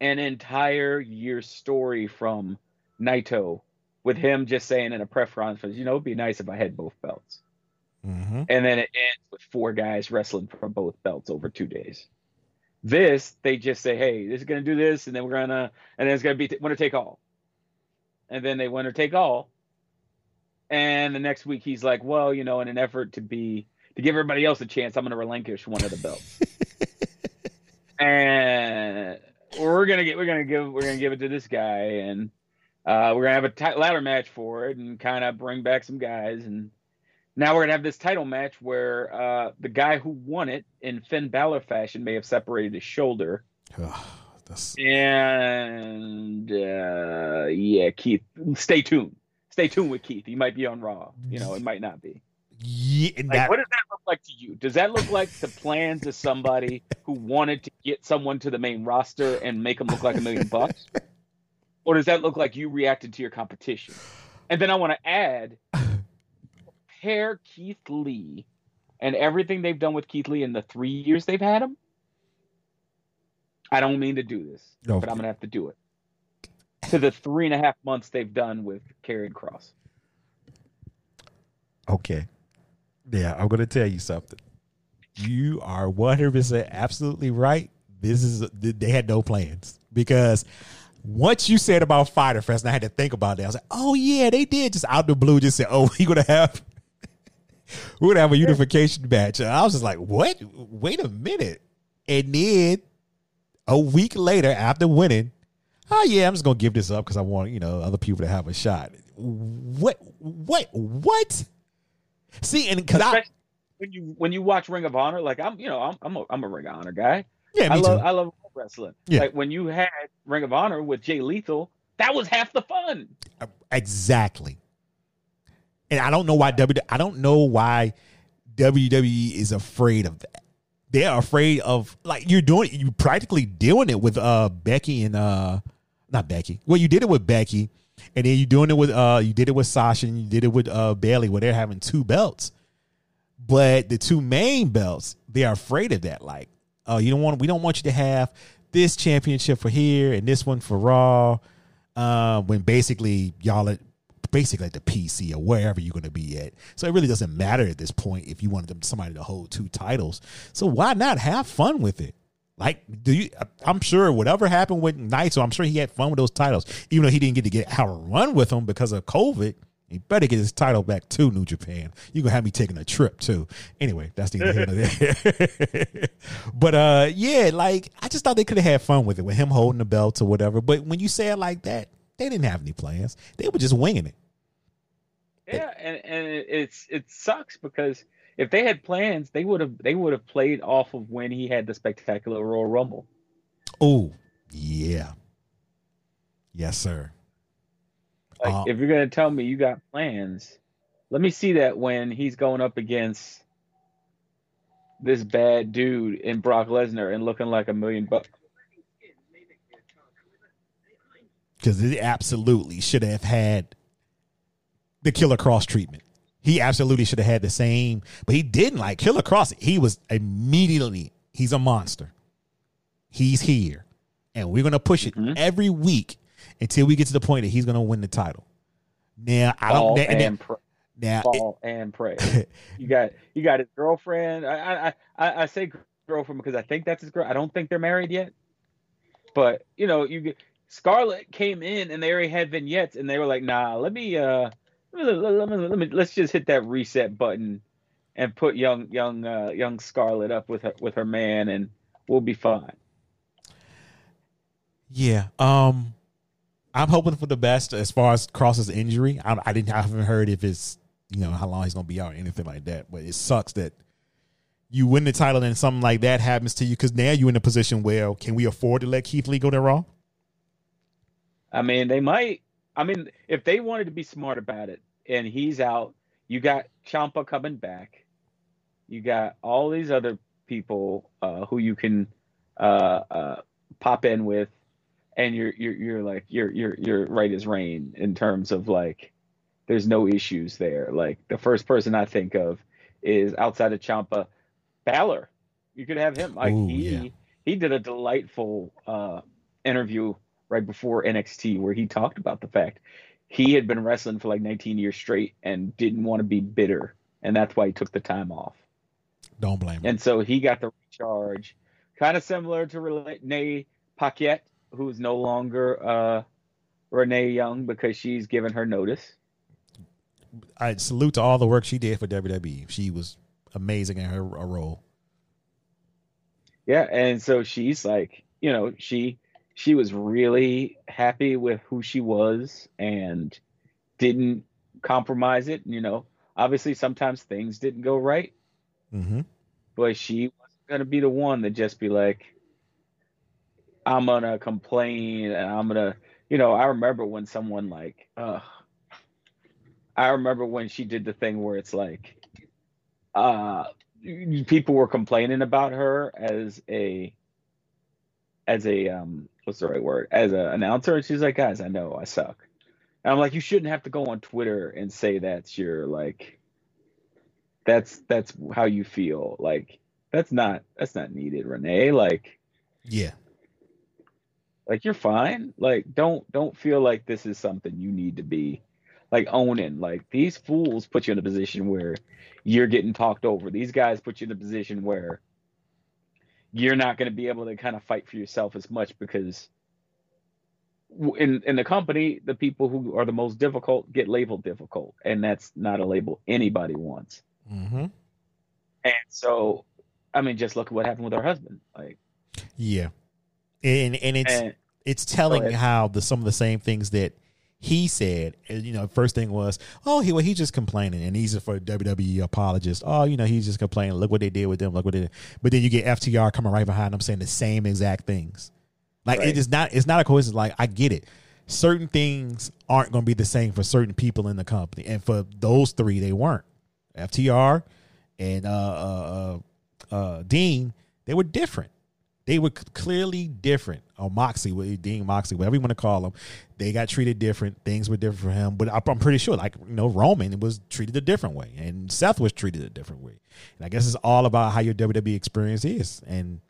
an entire year story from Naito with him just saying in a press conference, you know, it'd be nice if I had both belts. Mm-hmm. And then it ends with four guys wrestling for both belts over two days. This, they just say, hey, this is going to do this, and then we're going to, and then it's going to be t- winner take all. And then they winner take all. And the next week he's like, well, you know, in an effort to be, to give everybody else a chance, I'm going to relinquish one of the belts. and we're going to get, we're going to give, we're going to give it to this guy. And uh, we're going to have a t- ladder match for it and kind of bring back some guys. And, now we're gonna have this title match where uh, the guy who won it in Finn Balor fashion may have separated his shoulder. That's... And uh, yeah, Keith, stay tuned. Stay tuned with Keith. He might be on Raw. You know, it might not be. Yeah, Like, that, what does that look like to you? Does that look like the plans of somebody who wanted to get someone to the main roster and make them look like a million bucks? Or does that look like you reacted to your competition? And then I want to add compare Keith Lee and everything they've done with Keith Lee in the three years they've had him. I don't mean to do this, No. but I'm gonna have to do it. To the three and a half months they've done with Karrion Kross. okay. Yeah, I'm gonna tell you something. You are 100 percent absolutely right. This is they had no plans because once you said about Fyter Fest, and I had to think about that. I was like, oh yeah, they did just out the blue just say, oh, we gonna have we're gonna have a unification match. And I was just like, what? Wait a minute. And then a week later, after winning, oh yeah, I'm just gonna give this up because I want you know other people to have a shot. What? What? What? See, and because I when you when you watch Ring of Honor, like I'm, you know, I'm I'm a, I'm a Ring of Honor guy. yeah, I love too. I love wrestling. Yeah. Like when you had Ring of Honor with Jay Lethal, that was half the fun. Uh, exactly. And I don't know why W. I don't know why WWE is afraid of that. They're afraid of like you're doing. You practically doing it with uh Becky and uh not Becky. Well, you did it with Becky, and then you're doing it with uh you did it with Sasha and you did it with uh Bayley, where they're having two belts. But the two main belts, they are afraid of that. Like, oh, you don't want we don't want you to have this championship for here and this one for Raw. Uh, when basically y'all basically at the PC or wherever you're going to be at. So it really doesn't matter at this point if you wanted somebody to hold two titles. So why not have fun with it? Like, do you? I'm sure whatever happened with Naito, I'm sure he had fun with those titles, even though he didn't get to get out a run with them because of COVID. He better get his title back to New Japan. You gonna have me taking a trip too. Anyway, that's the end of there. but uh, yeah, like I just thought they could have had fun with it with him holding the belt or whatever. But when you say it like that, they didn't have any plans. They were just winging it. Yeah, and and it's it sucks because if they had plans, they would have they would have played off of when he had the spectacular Royal Rumble. Oh, yeah. Yes, sir. Like, Uh, if you're gonna tell me you got plans, let me see that when he's going up against this bad dude in Brock Lesnar and looking like a million bucks. Because it absolutely should have had the Killer Kross treatment. He absolutely should have had the same, but he didn't. Like Killer Kross, he was immediately. He's a monster. He's here, and we're gonna push it Mhm. every week until we get to the point that he's gonna win the title. Now I don't. and, And, pr- now it- fall and pray. You got you got his girlfriend. I I I, I say girlfriend because I think that's his girl. I don't think they're married yet. But you know, you get Scarlett came in and they already had vignettes and they were like, nah, let me uh let me, let me, let me let's just hit that reset button and put young young uh young Scarlett up with her with her man and we'll be fine. Yeah. Um, I'm hoping for the best as far as Kross's injury. I, I didn't. I haven't heard if it's you know how long he's gonna be out or anything like that. But it sucks that you win the title and something like that happens to you because now you're in a position where can we afford to let Keith Lee go to Raw? I mean, they might. I mean, if they wanted to be smart about it, and he's out, you got Ciampa coming back. You got all these other people uh, who you can uh, uh, pop in with, and you're you're you're like you're you're you're right as rain in terms of like there's no issues there. Like the first person I think of is outside of Ciampa, Balor. You could have him. Like Ooh, he yeah. he did a delightful uh, interview right before NXT where he talked about the fact he had been wrestling for like 19 years straight and didn't want to be bitter, and that's why he took the time off. Don't blame him. And so he got the recharge, kind of similar to Renee Paquette, who's no longer uh, Renee Young because she's given her notice. I salute to all the work she did for WWE. She was amazing in her uh, role. Yeah, and so she's like, you know, she she was really happy with who she was and didn't compromise it. You know, obviously sometimes things didn't go right, Mm-hmm. but she wasn't gonna be the one to just be like, I'm gonna complain and I'm gonna, you know, I remember when someone like, uh, I remember when she did the thing where it's like, uh, people were complaining about her as a, as a, um, what's the right word, as an announcer, and she's like, guys, I know I suck. And I'm like, you shouldn't have to go on Twitter and say that's your like, that's that's how you feel. Like, that's not that's not needed, Renee. Like, Yeah. like you're fine like don't don't feel like this is something you need to be like owning like these fools put you in a position where you're getting talked over these guys put you in a position where you're not going to be able to kind of fight for yourself as much because in in the company the people who are the most difficult get labeled difficult and that's not a label anybody wants Mm-hmm. and so i mean just look at what happened with our husband like Yeah. And and it's and it's telling how the some of the same things that he said. and, You know, first thing was, oh, he well, he's just complaining, and he's a for WWE apologist. Oh, you know, he's just complaining. Look what they did with them. Look what they did. But then you get FTR coming right behind him saying the same exact things. Like Right. it is not. It's not a coincidence. Like I get it. Certain things aren't going to be the same for certain people in the company, and for those three, they weren't. FTR and uh, uh, uh, uh, Dean, they were different. They were clearly different. Oh, or Moxie, Dean Moxie, whatever you want to call them, they got treated different. Things were different for him. But I'm pretty sure, like you know, Roman was treated a different way, and Seth was treated a different way. And I guess it's all about how your WWE experience is, and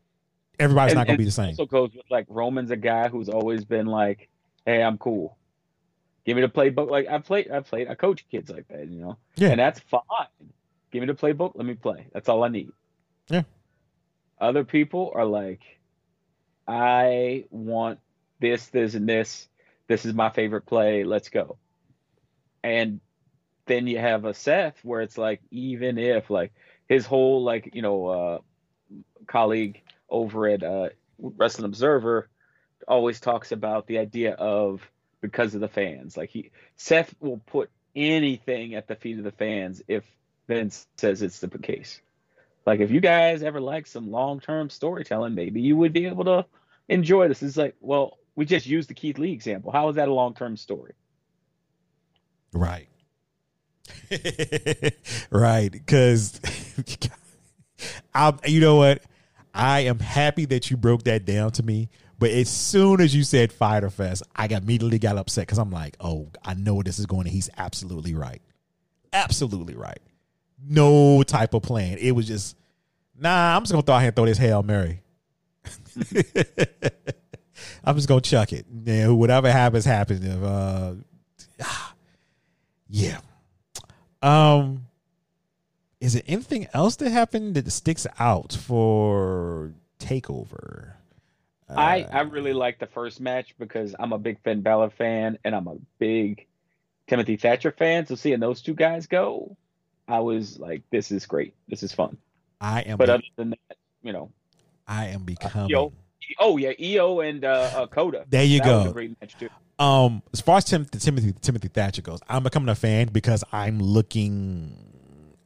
everybody's And- not going to be the same. Also goes with like Roman's a guy who's always been like, "Hey, I'm cool. Give me the playbook." Like I played, I played, I coach kids like that, you know, Yeah. and that's fine. Give me the playbook. Let me play. That's all I need. Yeah. Other people are like, I want this, this, and this. This is my favorite play. Let's go. And then you have a Seth where it's like, even if like his whole like you know uh, colleague over at uh, Wrestling Observer always talks about the idea of because of the fans. Like he Seth will put anything at the feet of the fans if Vince says it's the case. Like if you guys ever like some long term storytelling, maybe you would be able to enjoy this. It's like, well, We just used the Keith Lee example. How is that a long term story? Right. right. Because, I, you know what? I am happy that you broke that down to me. But as soon as you said Fyter Fest, I immediately got upset because I'm like, oh, I know where this is going. And he's absolutely right. Absolutely right. No type of plan. It was just, nah, I'm just going to throw out here and throw this Hail Mary. I'm just going to chuck it. Yeah, whatever happens, happens. If, uh, yeah. Um, is there anything else that happened that sticks out for Takeover? I I really like the first match because I'm a big Finn Balor fan and I'm a big Timothy Thatcher fan. So seeing those two guys go, I was like, this is great. This is fun. I am. But be- other than that, you know, I am becoming. Io, oh yeah, Io and uh, uh Coda. There you that go. Great match too. Um, as far as Tim, Timothy Timothy Thatcher goes, I'm becoming a fan because I'm looking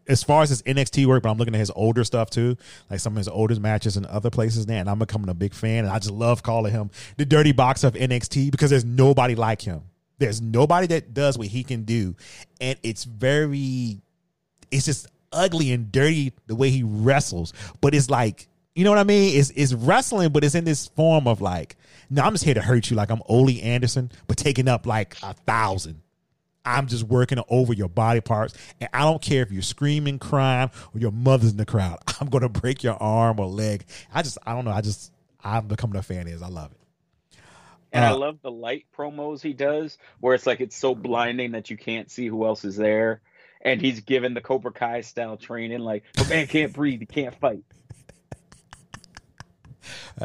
as far as his NXT work, but I'm looking at his older stuff too, like some of his older matches in other places there, and I'm becoming a big fan. And I just love calling him the dirty box of NXT because there's nobody like him. There's nobody that does what he can do, and it's very, it's just ugly and dirty the way he wrestles. But it's like, you know what I mean? It's it's wrestling, but it's in this form of like, no, I'm just here to hurt you, like I'm Ole Anderson, but taking up like a thousand. I'm just working over your body parts. And I don't care if you're screaming, crying, or your mother's in the crowd. I'm going to break your arm or leg. I just, I don't know. I just, I'm becoming a fan Is. I love it. And I Uh, love the light promos he does, where it's like it's so blinding that you can't see who else is there. And he's given the Cobra Kai style training, like, a man can't breathe, he can't fight.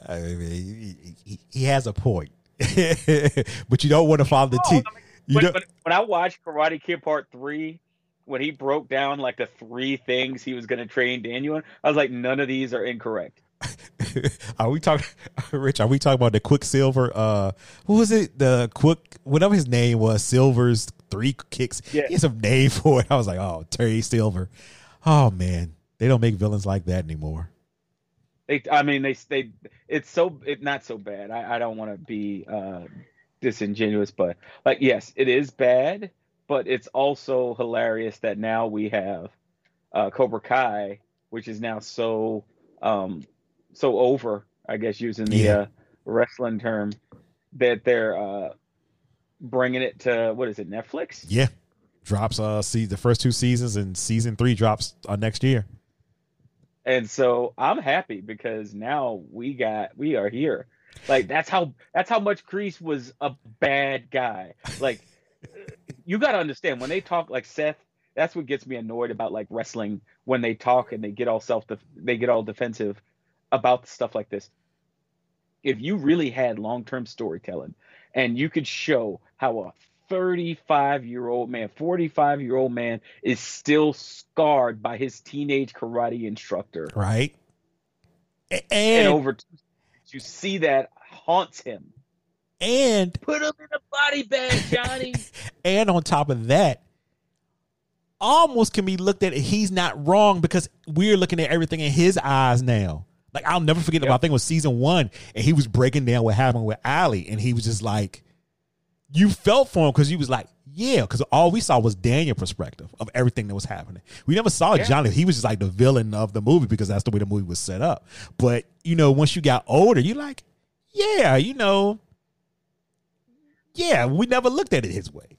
I mean, he, he, has a point. but you don't want to follow the Oh, team. I mean, You when, when, when I watched Karate Kid Part Three, when he broke down like the three things he was going to train Daniel I was like, none of these are incorrect. are we talking, Rich? Are we talking about the Quicksilver? Uh, who was it? The Quick, whatever his name was, Silver's three kicks. Yeah. He a name for it. I was like, oh, Terry Silver. Oh man, they don't make villains like that anymore. They, I mean, they, they, it's so, it not so bad. I, I don't want to be uh, disingenuous, but like, yes, it is bad, but it's also hilarious that now we have uh, Cobra Kai, which is now so, um, so over. I guess using the Yeah. uh, wrestling term, that they're uh, bringing it to what is it, Netflix? Yeah, drops. Uh, see the first two seasons, and season three drops uh, next year. And so I'm happy because now we got we are here. Like that's how that's how much Kreese was a bad guy. Like you got to understand when they talk like Seth, that's what gets me annoyed about like wrestling when they talk and they get all self they get all defensive about stuff like this. If you really had long-term storytelling and you could show how a 35 year old man, 45 year old man is still scarred by his teenage karate instructor. Right. And, And over two, you see that haunts him. and Put him in a body bag, Johnny. and on top of that, almost can be looked at. He's not wrong because we're looking at everything in his eyes now. Like I'll never forget about. I think it was season one, and he was breaking down what happened with Ali, and he was just like, you felt for him because you was like, yeah, because all we saw was Daniel perspective of everything that was happening. We never saw Yeah. Johnny. He was just like the villain of the movie because that's the way the movie was set up. But you know, once you got older, you like, yeah, you know, yeah, we never looked at it his way.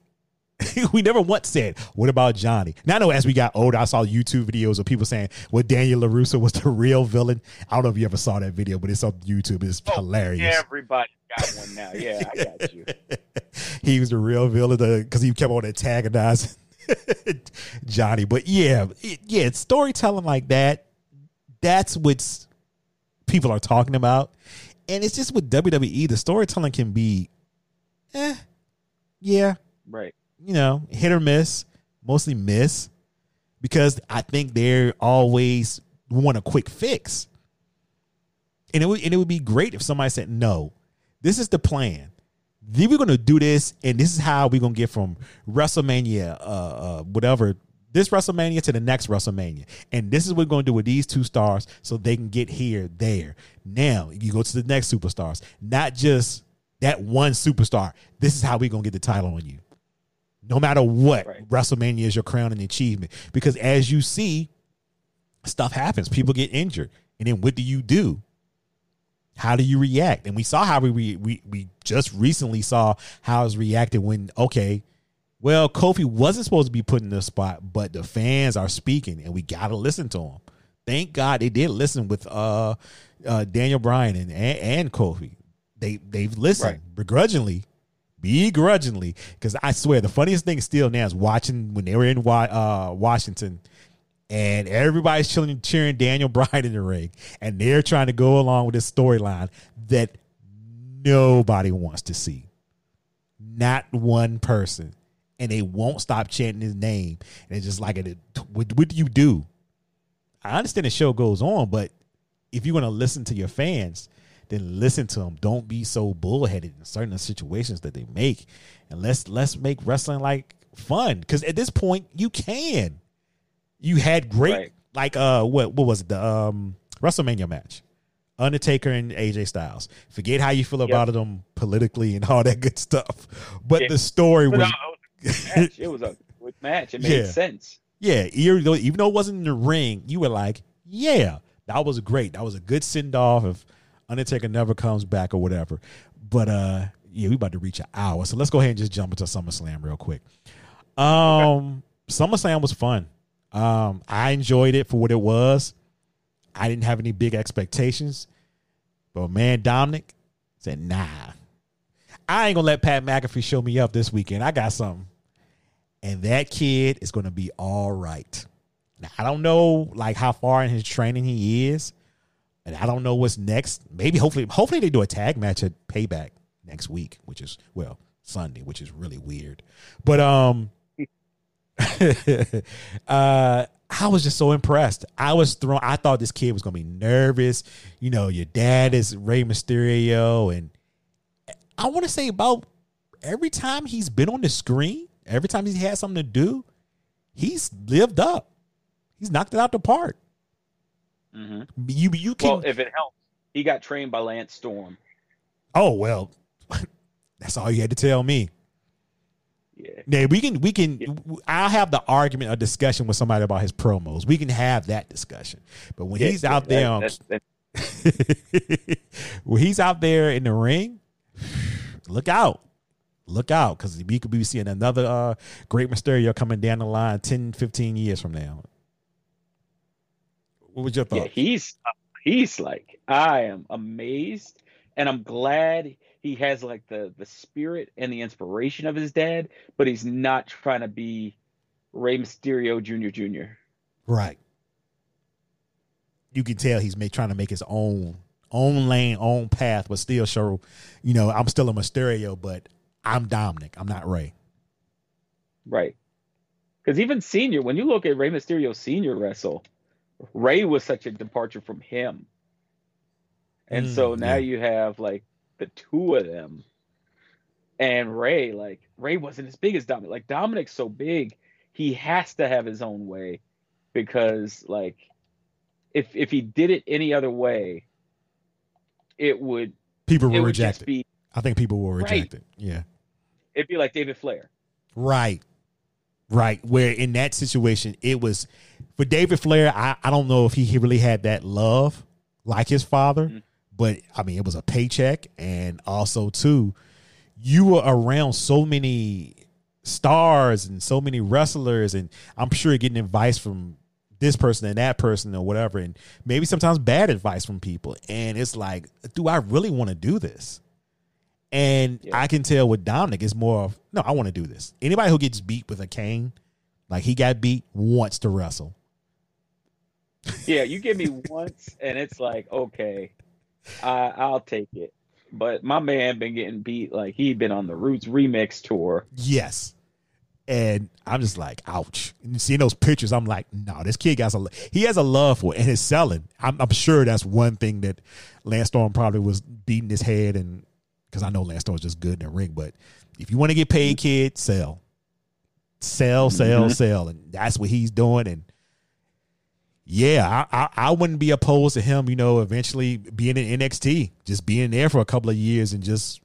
we never once said, "What about Johnny?" Now, I know as we got older, I saw YouTube videos of people saying, "Well, Daniel Larusso was the real villain." I don't know if you ever saw that video, but it's on YouTube. It's hilarious. Everybody got one now. Yeah, I got you. he was the real villain because he kept on antagonizing Johnny. But yeah, it, yeah, storytelling like that. That's what people are talking about, and it's just with WWE. The storytelling can be, eh, yeah, Right. You know, hit or miss, mostly miss, because I think they're always want a quick fix. And it would and it would be great if somebody said, "No, this is the plan. Then we're gonna do this, and this is how we're gonna get from WrestleMania, uh, uh, whatever." This WrestleMania to the next WrestleMania, and this is what we're going to do with these two stars, so they can get here, there. Now you go to the next superstars, not just that one superstar. This is how we're gonna get the title on you. No matter what, Right. WrestleMania is your crowning achievement. Because as you see, stuff happens. People get injured, and then what do you do? How do you react? And we saw how we we we, we just recently saw how it's reacted when okay, well, Kofi wasn't supposed to be put in the spot, but the fans are speaking, and we gotta listen to them. Thank God they did listen with uh, uh Daniel Bryan and, and and Kofi. They they've listened Right. begrudgingly, begrudgingly. Because I swear the funniest thing still now is watching when they were in uh, Washington and everybody's chilling, cheering Daniel Bryan in the ring, and they're trying to go along with this storyline that nobody wants to see. Not one person, and they won't stop chanting his name. And it's just like, what, what do you do? I understand the show goes on, but if you're going to listen to your fans, then listen to them. Don't be so bullheaded in certain situations that they make, and let's let's make wrestling like fun. Because at this point, you can. You had great Right. like uh what what was it the um WrestleMania match, Undertaker and AJ Styles. Forget how you feel about them politically and all that good stuff, but Yeah. the story But was no, it was a good match. It was a match. It made Yeah. sense. yeah, even though, even though it wasn't in the ring, you were like, yeah, that was great. That was a good send off if Undertaker never comes back or whatever. But uh yeah, we about to reach an hour. So let's go ahead and just jump into SummerSlam real quick. Um SummerSlam was fun. Um I enjoyed it for what it was. I didn't have any big expectations. But man, Dominic said, nah. I ain't gonna let Pat McAfee show me up this weekend. I got something and that kid is to be all right. Now, I don't know like how far in his training he is, and I don't know what's next. Maybe hopefully hopefully they do a tag match at Payback next week, which is well Sunday, which is really weird. But um, uh, I was just so impressed. I was thrown. I thought this kid was to be nervous. You know, your dad is Rey Mysterio, and I want to say about every time he's been on the screen, every time he's had something to do, he's lived up. He's knocked it out the park. Hmm You you can Well, if it helps, he got trained by Lance Storm. oh well, that's all you had to tell me. Yeah. Yeah, we can we can. I'll have the argument or discussion with somebody about his promos. We can have that discussion. But when he's Yeah, out there, on, that- that- when he's out there in the ring, look out. Look out, because we could be seeing another uh, great Mysterio coming down the line 10, 15 years from now. What was your yeah, he's uh, he's like I am amazed, and I'm glad he has like the the spirit and the inspiration of his dad, but he's not trying to be Rey Mysterio Jr. Jr. right. You can tell he's make, trying to make his own own lane, own path, but still show, you know, I'm still a Mysterio, but I'm Dominic. I'm not Rey. Right. Because even senior, when you look at Rey Mysterio senior wrestle, Rey was such a departure from him. And Mm, so now yeah. you have like the two of them. And Rey, like Rey wasn't as big as Dominic. Like Dominic's so big, he has to have his own way because like if if he did it any other way, it would People will reject it. be I think people will Right. reject it. Yeah. it'd be like David Flair. Right. Right. Where in that situation, it was for David Flair, I, I don't know if he, he really had that love like his father, Mhm. but I mean, it was a paycheck. And also, too, you were around so many stars and so many wrestlers, and I'm sure getting advice from this person and that person or whatever, and maybe sometimes bad advice from people. And it's like, do I really want to do this? And Yeah. I can tell with Dominic, it's more of no, I want to do this. Anybody who gets beat with a cane, like he got beat, wants to wrestle. Yeah, you give me once, and it's like, okay, I, I'll take it. But my man been getting beat like he been on the Roots remix tour. Yes. And I'm just like, ouch. And seeing those pictures, I'm like, no, this kid got a he has a love for it and his selling. I'm, I'm sure that's one thing that Lance Storm probably was beating his head and because I know Lance is just good in the ring. But if you want to get paid, kid, sell, sell, sell, Mhm. sell, and that's what he's doing. And yeah, I, I I wouldn't be opposed to him, you know, eventually being in NXT, just being there for a couple of years and just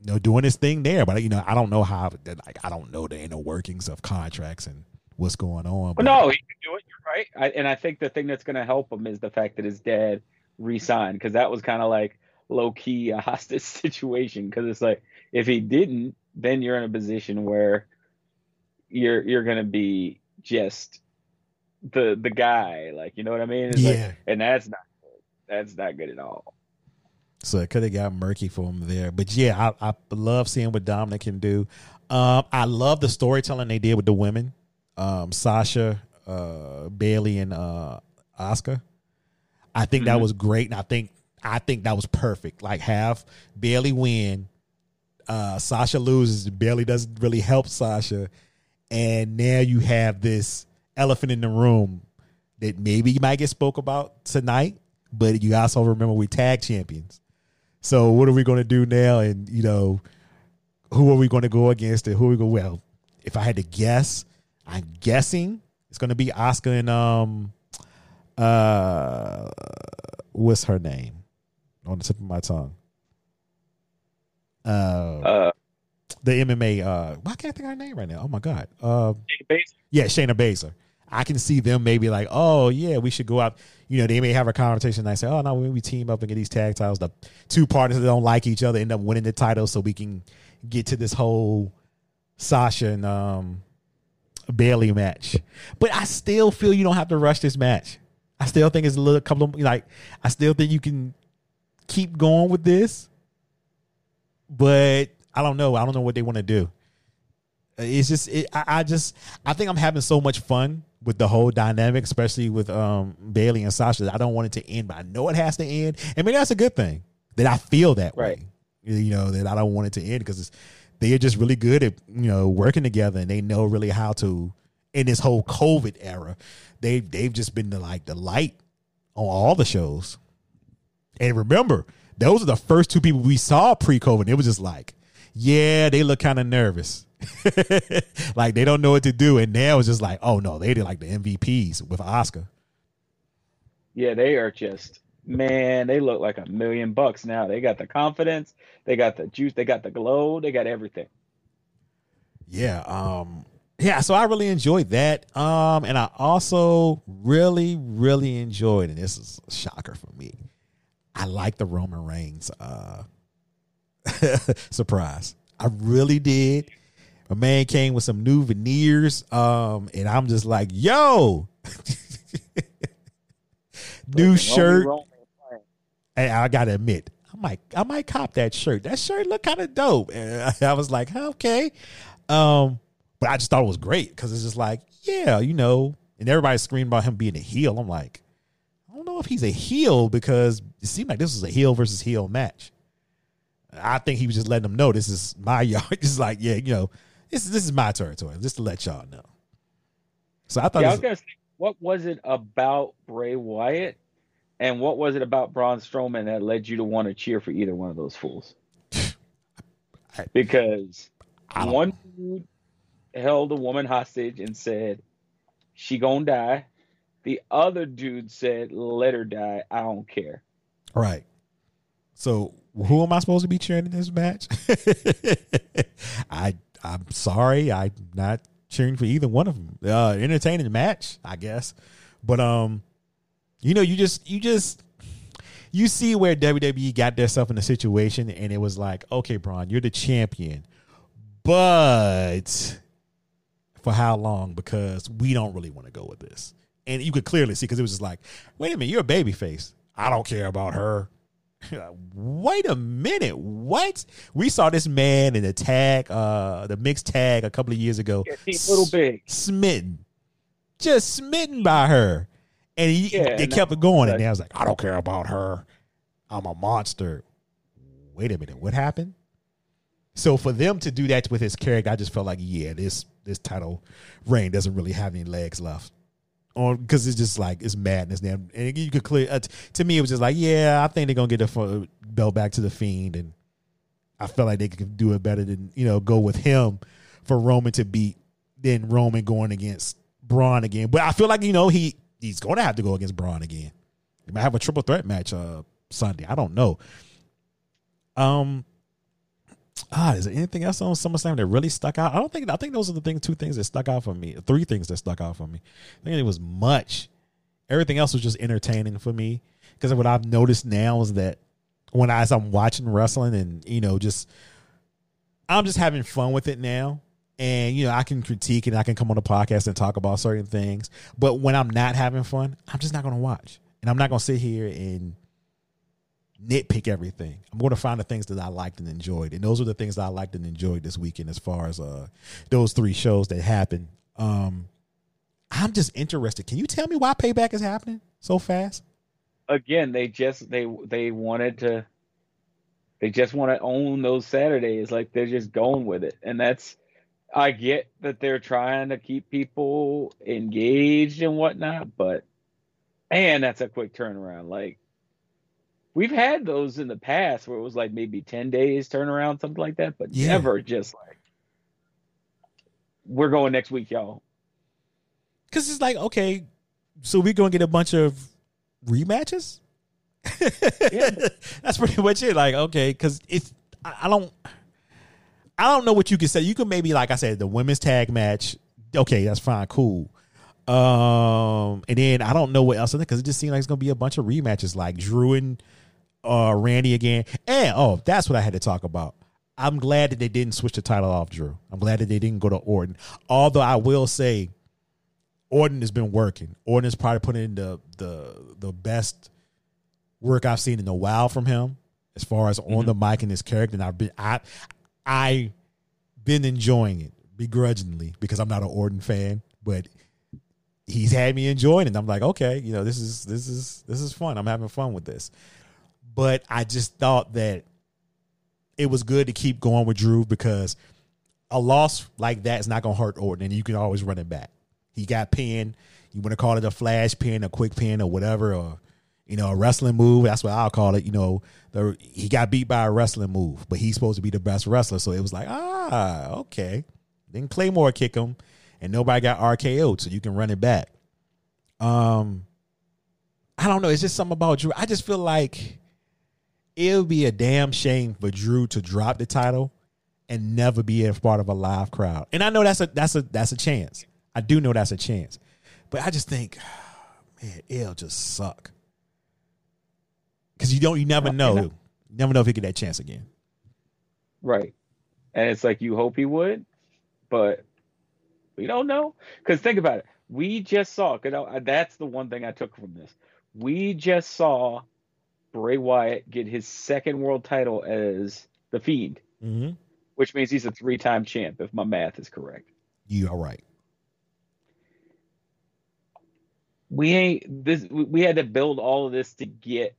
you know, doing his thing there. But you know, I don't know how. Like, I don't know the inner workings of contracts and what's going on. But no, he can do it. You're right. I, and I think the thing that's going to help him is the fact that his dad re-signed because that was kind of like low key a hostage situation. Because it's like if he didn't, then you're in a position where you're you're to be just the the guy. Like you know what I mean? It's yeah. Like, and that's not good. That's not good at all. So it could have got murky for him there. But yeah, I, I love seeing what Dominic can do. Um, I love the storytelling they did with the women, um, Sasha, uh, Bayley, and uh, Asuka. I think mm-hmm. that was great, and I think I think that was perfect. Like have Bayley win, uh, Sasha loses, Bayley doesn't really help Sasha, and now you have this elephant in the room that maybe you might get spoke about tonight, but you also remember we tag champions. So what are we going to do now? And you know, who are we going to go against? And who are we go? Well, if I had to guess, I'm guessing it's going to be Asuka and um, uh, what's her name on the tip of my tongue? Uh, uh the MMA. Uh, why can't I think of her name right now? Oh my god. Uh, yeah, Shayna Baszler. I can see them maybe like, oh yeah, we should go out. You know, they may have a conversation and I say, oh no, we team up and get these tag titles. The two partners that don't like each other end up winning the title, so we can get to this whole Sasha and um, Bayley match. But I still feel you don't have to rush this match. I still think it's a little couple of like. I still think you can keep going with this, but I don't know. I don't know what they want to do. It's just it, I, I just I think I'm having so much fun with the whole dynamic, especially with um, Bayley and Sasha. I don't want it to end, but I know it has to end. I mean, that's a good thing that I feel that right. way. You know that I don't want it to end because they are just really good at you know working together and they know really how to in this whole COVID era. They they've just been the like the light on all the shows. And remember, those are the first two people we saw pre-COVID. It was just like, yeah, they look kind of nervous. like they don't know what to do. And now it's just like, oh no, they did like the MVPs with Asuka. Yeah, they are just man, they look like a million bucks now. They got the confidence, they got the juice, they got the glow, they got everything. Yeah, um yeah, so I really enjoyed that. Um and I also really really enjoyed and this is a shocker for me. I like the Roman Reigns uh surprise. I really did. A man came with some new veneers, um, and I'm just like, yo, new shirt. Hey, I gotta admit, I might, I might cop that shirt. That shirt looked kind of dope, and I was like, okay. Um, but I just thought it was great because it's just like, yeah, you know, and everybody's screaming about him being a heel. I'm like, I know if he's a heel because it seemed like this was a heel versus heel match. I think he was just letting them know this is my yard. Just like, yeah, you know, this this is my territory. Just to let y'all know. So I thought. Yeah, I was gonna say, what was it about Bray Wyatt, and what was it about Braun Strowman that led you to want to cheer for either one of those fools? because one dude held a woman hostage and said she gonna die. The other dude said, "Let her die. I don't care." Right. So who am I supposed to be cheering in this match? I I'm sorry, I'm not cheering for either one of them. Uh, entertaining match, I guess, but um, you know, you just you just you see where WWE got themselves in a situation, and it was like, okay, Braun, you're the champion, but for how long? Because we don't really want to go with this, and you could clearly see because it was just like, wait a minute, you're a baby face. I don't care about her. Wait a minute. What? We saw this man in the tag, uh, the mixed tag a couple of years ago. Yeah, he's a little big. Smitten. Just smitten by her. And he yeah, they kept it going. And I was like, I don't care about her. I'm a monster. Wait a minute. What happened? So for them to do that with his character, I just felt like, yeah, this this title reign doesn't really have any legs left on because it's just like it's madness. Then and you could clear uh, t- to me it was just like yeah, I think they're gonna get the belt back to the fiend, and I felt like they could do it better than you know go with him for Roman to beat than Roman going against Braun again. But I feel like you know he he's to have to go against Braun again. He might have a triple threat match uh Sunday. I don't know. Um, ah, is there anything else on SummerSlam that really stuck out? I don't think. I think those are the things, two things that stuck out for me. Three things that stuck out for me. I think it was much. Everything else was just entertaining for me because what I've noticed now is that when I, as I'm watching wrestling and you know just I'm just having fun with it now. And you know, I can critique and I can come on the podcast and talk about certain things. But when I'm not having fun, I'm just not gonna watch. And I'm not gonna sit here and nitpick everything. I'm going to find the things that I liked and enjoyed, and those are the things that I liked and enjoyed this weekend. As far as uh, those three shows that happened, um, I'm just interested. Can you tell me why Payback is happening so fast? Again, they just they they wanted to. They just want to own those Saturdays, like they're just going with it, and that's. I get that they're trying to keep people engaged and whatnot, but man, that's a quick turnaround. Like we've had those in the past where it was like maybe 10 days turnaround, something like that, but yeah. never just like, we're going next week, y'all. Because it's like, okay, so we're going to get a bunch of rematches? yeah. That's pretty much it. Like, okay, because it's, I, I don't, I don't know what you can say. You can maybe, like I said, the women's tag match. Okay, that's fine, cool. Um, and then I don't know what else because it just seemed like it's gonna be a bunch of rematches, like Drew and uh, Randy again. And oh, that's what I had to talk about. I'm glad that they didn't switch the title off Drew. I'm glad that they didn't go to Orton. Although I will say, Orton has been working. Orton has probably put in the the the best work I've seen in a while from him, as far as mm-hmm. on the mic and his character. And I've been I I been enjoying it begrudgingly because I'm not an Orton fan, but he's had me enjoying it. I'm like, okay, you know, this is this is this is fun. I'm having fun with this. But I just thought that it was good to keep going with Drew because a loss like that is not going to hurt Orton, and you can always run it back. He got pinned. You want to call it a flash pin, a quick pin, or whatever, or you know, a wrestling move. That's what I'll call it. You know, the, he got beat by a wrestling move, but he's supposed to be the best wrestler. So it was like, ah, okay. Then Claymore kick him, and nobody got RKO'd, so you can run it back. Um, I don't know. It's just something about Drew. I just feel like it would be a damn shame for Drew to drop the title and never be a part of a live crowd. And I know that's a that's a that's a chance. I do know that's a chance. But I just think, man, it'll just suck. Cause you don't you never know. You never know if he get that chance again. Right. And it's like you hope he would, but we don't know. Because think about it. We just saw, that's the one thing I took from this. We just saw Bray Wyatt get his second world title as the Fiend, mm-hmm. which means he's a three-time champ, if my math is correct. You are right. We ain't this. We had to build all of this to get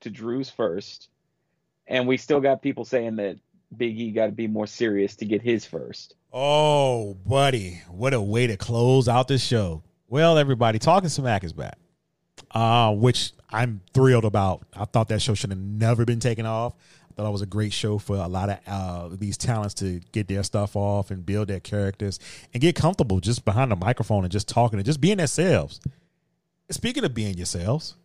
to Drew's first, and we still got people saying that Big E got to be more serious to get his first. Oh, buddy, what a way to close out the show. Well, everybody, talking smack is back uh, which I'm thrilled about. I thought that show should have never been taken off. I thought it was a great show for a lot of uh, these talents to get their stuff off and build their characters and get comfortable just behind the microphone and just talking and just being themselves. Speaking of being yourselves,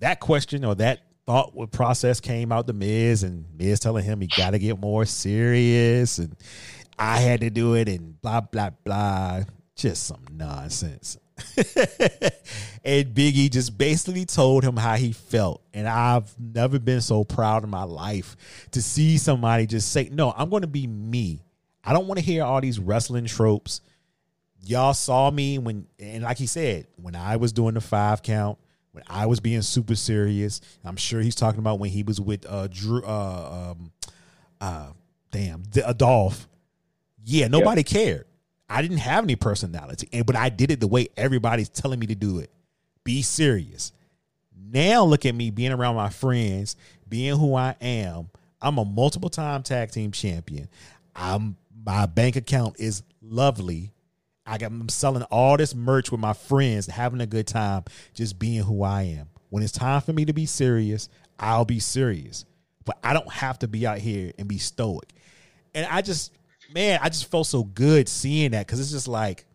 that question or that thought process came out the Miz and Miz telling him he got to get more serious and I had to do it and blah blah blah. Just some nonsense. and Biggie just basically told him how he felt. And I've never been so proud in my life to see somebody just say, No, I'm going to be me. I don't want to hear all these wrestling tropes. Y'all saw me when, and like he said, when I was doing the five count, when I was being super serious. I'm sure he's talking about when he was with uh Drew, uh, um, uh, damn, Adolph. Yeah, nobody cared. I didn't have any personality, and but I did it the way everybody's telling me to do it. Be serious. Now look at me being around my friends, being who I am. I'm a multiple time tag team champion. I'm my bank account is lovely. I got, I'm selling all this merch with my friends, having a good time, just being who I am. When it's time for me to be serious, I'll be serious. But I don't have to be out here and be stoic. And I just man, I just felt so good seeing that because it's just like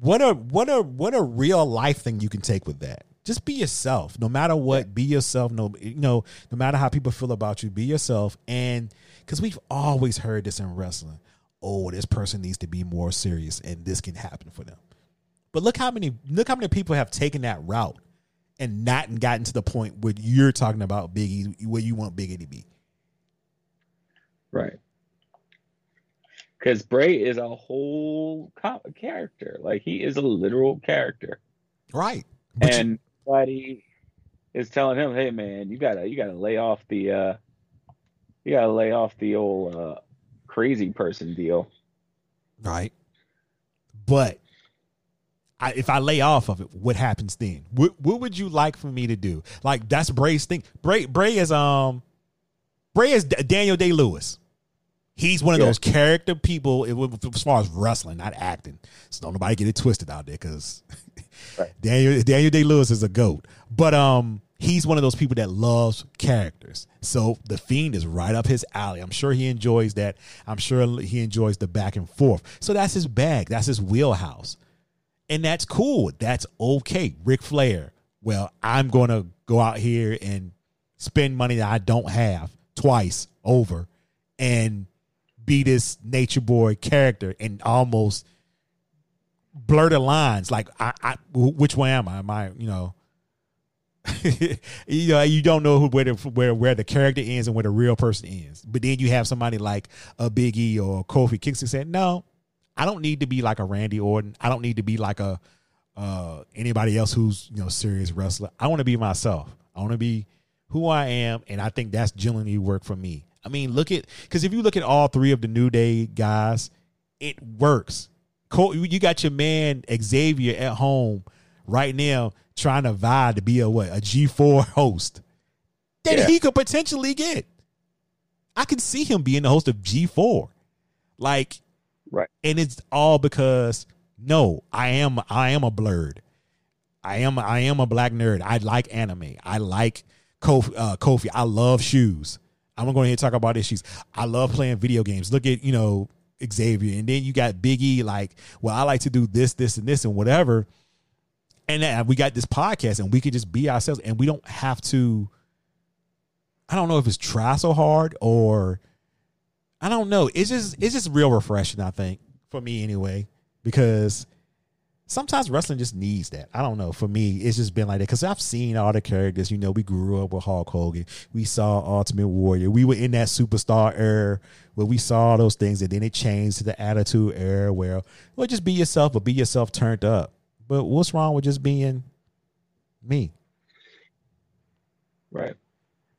what a what a what a real life thing you can take with that. just be yourself. No matter what, be yourself. No, you know, no matter how people feel about you, be yourself. And because we've always heard this in wrestling, oh, this person needs to be more serious, and this can happen for them. But look how many look how many people have taken that route and not gotten to the point where you're talking about Biggie, where you want Biggie to be. Right. Because Bray is a whole character. Like he is a literal character. Right. But and somebody is telling him, "Hey, man, you gotta you gotta lay off the uh, you gotta lay off the old uh, crazy person deal." Right. But I, if I lay off of it, what happens then? What what would you like for me to do? Like that's Bray's thing. Bray Bray is um Bray is Daniel Day Lewis. He's one of yeah. those character people as far as wrestling, not acting. So don't nobody get it twisted out there because right. Daniel Daniel Day Lewis is a goat. But um he's one of those people that loves characters. So the fiend is right up his alley. I'm sure he enjoys that. I'm sure he enjoys the back and forth. So that's his bag. That's his wheelhouse. And that's cool. That's okay. Ric Flair. Well, I'm gonna go out here and spend money that I don't have twice over and be this nature boy character and almost blur the lines. Like, I, I which way am I? Am I, you know, you know, you don't know who, where the where where the character ends and where the real person ends. But then you have somebody like a Biggie or Kofi Kingston saying, "No, I don't need to be like a Randy Orton. I don't need to be like a uh, anybody else who's you know serious wrestler. I want to be myself. I want to be who I am, and I think that's genuinely work for me. I mean, look at because if you look at all three of the New Day guys, it works. You got your man Xavier at home right now trying to vie to be a what a G four host that yeah. he could potentially get. I can see him being the host of G four, like, right. And it's all because no, I am I am a blurred. I am I am a black nerd. I like anime. I like Kofi. Uh, Kofi. I love shoes. I'm gonna go ahead and talk about issues. I love playing video games. Look at you know Xavier, and then you got Biggie. Like, well, I like to do this, this, and this, and whatever. And we got this podcast, and we could just be ourselves, and we don't have to. I don't know if it's try so hard or I don't know. It's just it's just real refreshing. I think for me anyway, because sometimes wrestling just needs that. I don't know. For me, it's just been like that because I've seen all the characters. You know, we grew up with Hulk Hogan. We saw Ultimate Warrior. We were in that superstar era where we saw those things, and then it changed to the Attitude era where, well, just be yourself, but be yourself turned up. But what's wrong with just being me? Right.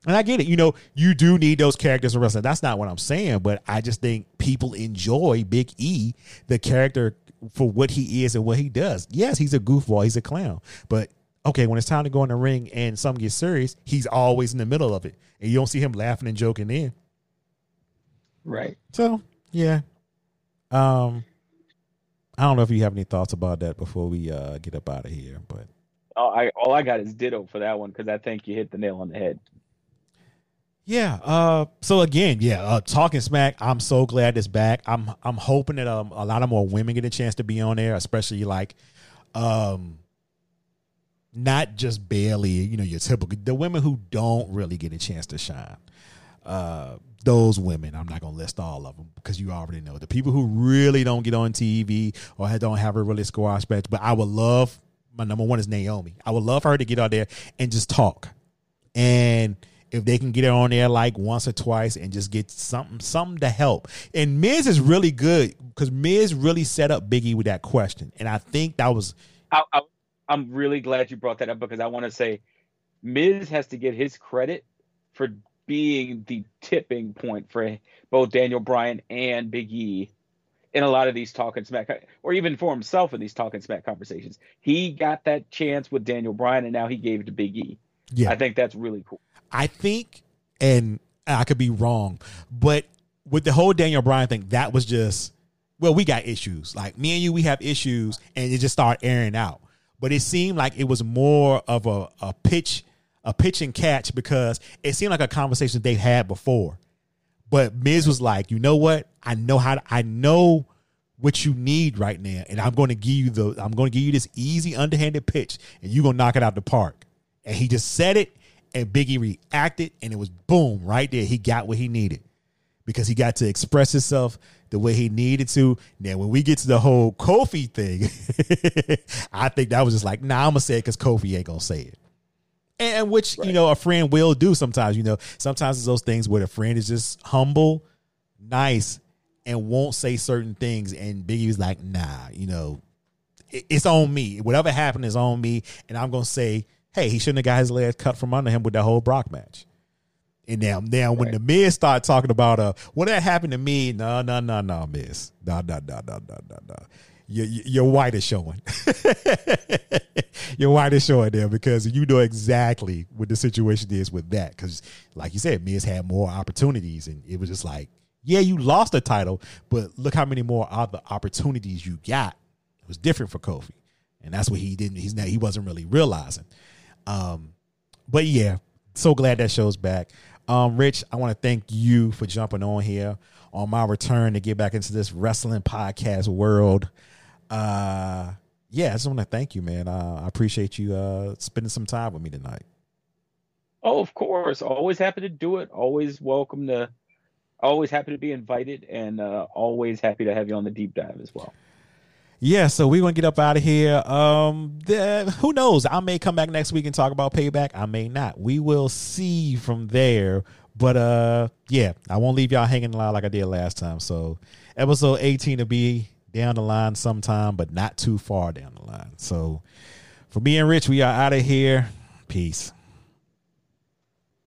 And I get it. You know, you do need those characters in wrestling. That's not what I'm saying, but I just think people enjoy Big E, the character for what he is and what he does. Yes, he's a goofball, he's a clown. But okay, when it's time to go in the ring and something gets serious, he's always in the middle of it. And you don't see him laughing and joking in. Right. So, yeah. Um I don't know if you have any thoughts about that before we uh get up out of here, but all I all I got is ditto for that one because I think you hit the nail on the head. Yeah. Uh. So again, yeah. Uh, talking smack. I'm so glad it's back. I'm. I'm hoping that um, a lot of more women get a chance to be on there, especially like, um, not just Bayley. You know, your typical the women who don't really get a chance to shine. Uh, those women. I'm not gonna list all of them because you already know the people who really don't get on TV or don't have a really squash match. But I would love. My number one is Naomi. I would love her to get out there and just talk and if they can get it on there like once or twice and just get something something to help. And Miz is really good because Miz really set up Biggie with that question, and I think that was. I, I, I'm really glad you brought that up because I want to say Miz has to get his credit for being the tipping point for both Daniel Bryan and Big E in a lot of these talking smack, or even for himself in these talking smack conversations. He got that chance with Daniel Bryan, and now he gave it to Big E. Yeah, I think that's really cool. I think, and I could be wrong, but with the whole Daniel Bryan thing, that was just well, we got issues. Like me and you, we have issues, and it just started airing out. But it seemed like it was more of a, a pitch, a pitch and catch because it seemed like a conversation they had before. But Miz was like, you know what? I know how to, I know what you need right now, and I'm going to give you the I'm going to give you this easy underhanded pitch, and you're gonna knock it out the park. And he just said it, and Biggie reacted, and it was boom right there. He got what he needed because he got to express himself the way he needed to. Now, when we get to the whole Kofi thing, I think that was just like, nah, I'm gonna say it because Kofi ain't gonna say it. And which right. you know a friend will do sometimes. You know, sometimes it's those things where the friend is just humble, nice, and won't say certain things. And Biggie was like, nah, you know, it's on me. Whatever happened is on me, and I'm gonna say, hey, he shouldn't have got his legs cut from under him with that whole Brock match. And now, now when right. the Miz start talking about uh, what that happened to me, no, no, no, no, Miz, no, no, no, no, no, no, no. Your, your white is showing. your white is showing there because you know exactly what the situation is with that. Because, like you said, Miz had more opportunities, and it was just like, yeah, you lost the title, but look how many more other opportunities you got. It was different for Kofi, and that's what he didn't. He's not. He wasn't really realizing. Um, but yeah, so glad that show's back. Um, Rich, I want to thank you for jumping on here on my return to get back into this wrestling podcast world. Uh, yeah, I just want to thank you, man. Uh, I appreciate you uh, spending some time with me tonight. Oh, of course. Always happy to do it. Always welcome to. Always happy to be invited, and uh, always happy to have you on the deep dive as well yeah, so we're gonna get up out of here. Um, the, who knows? I may come back next week and talk about payback. I may not. We will see from there. But uh, yeah, I won't leave y'all hanging line like I did last time. So episode 18 to be down the line sometime, but not too far down the line. So for me and Rich, we are out of here. Peace.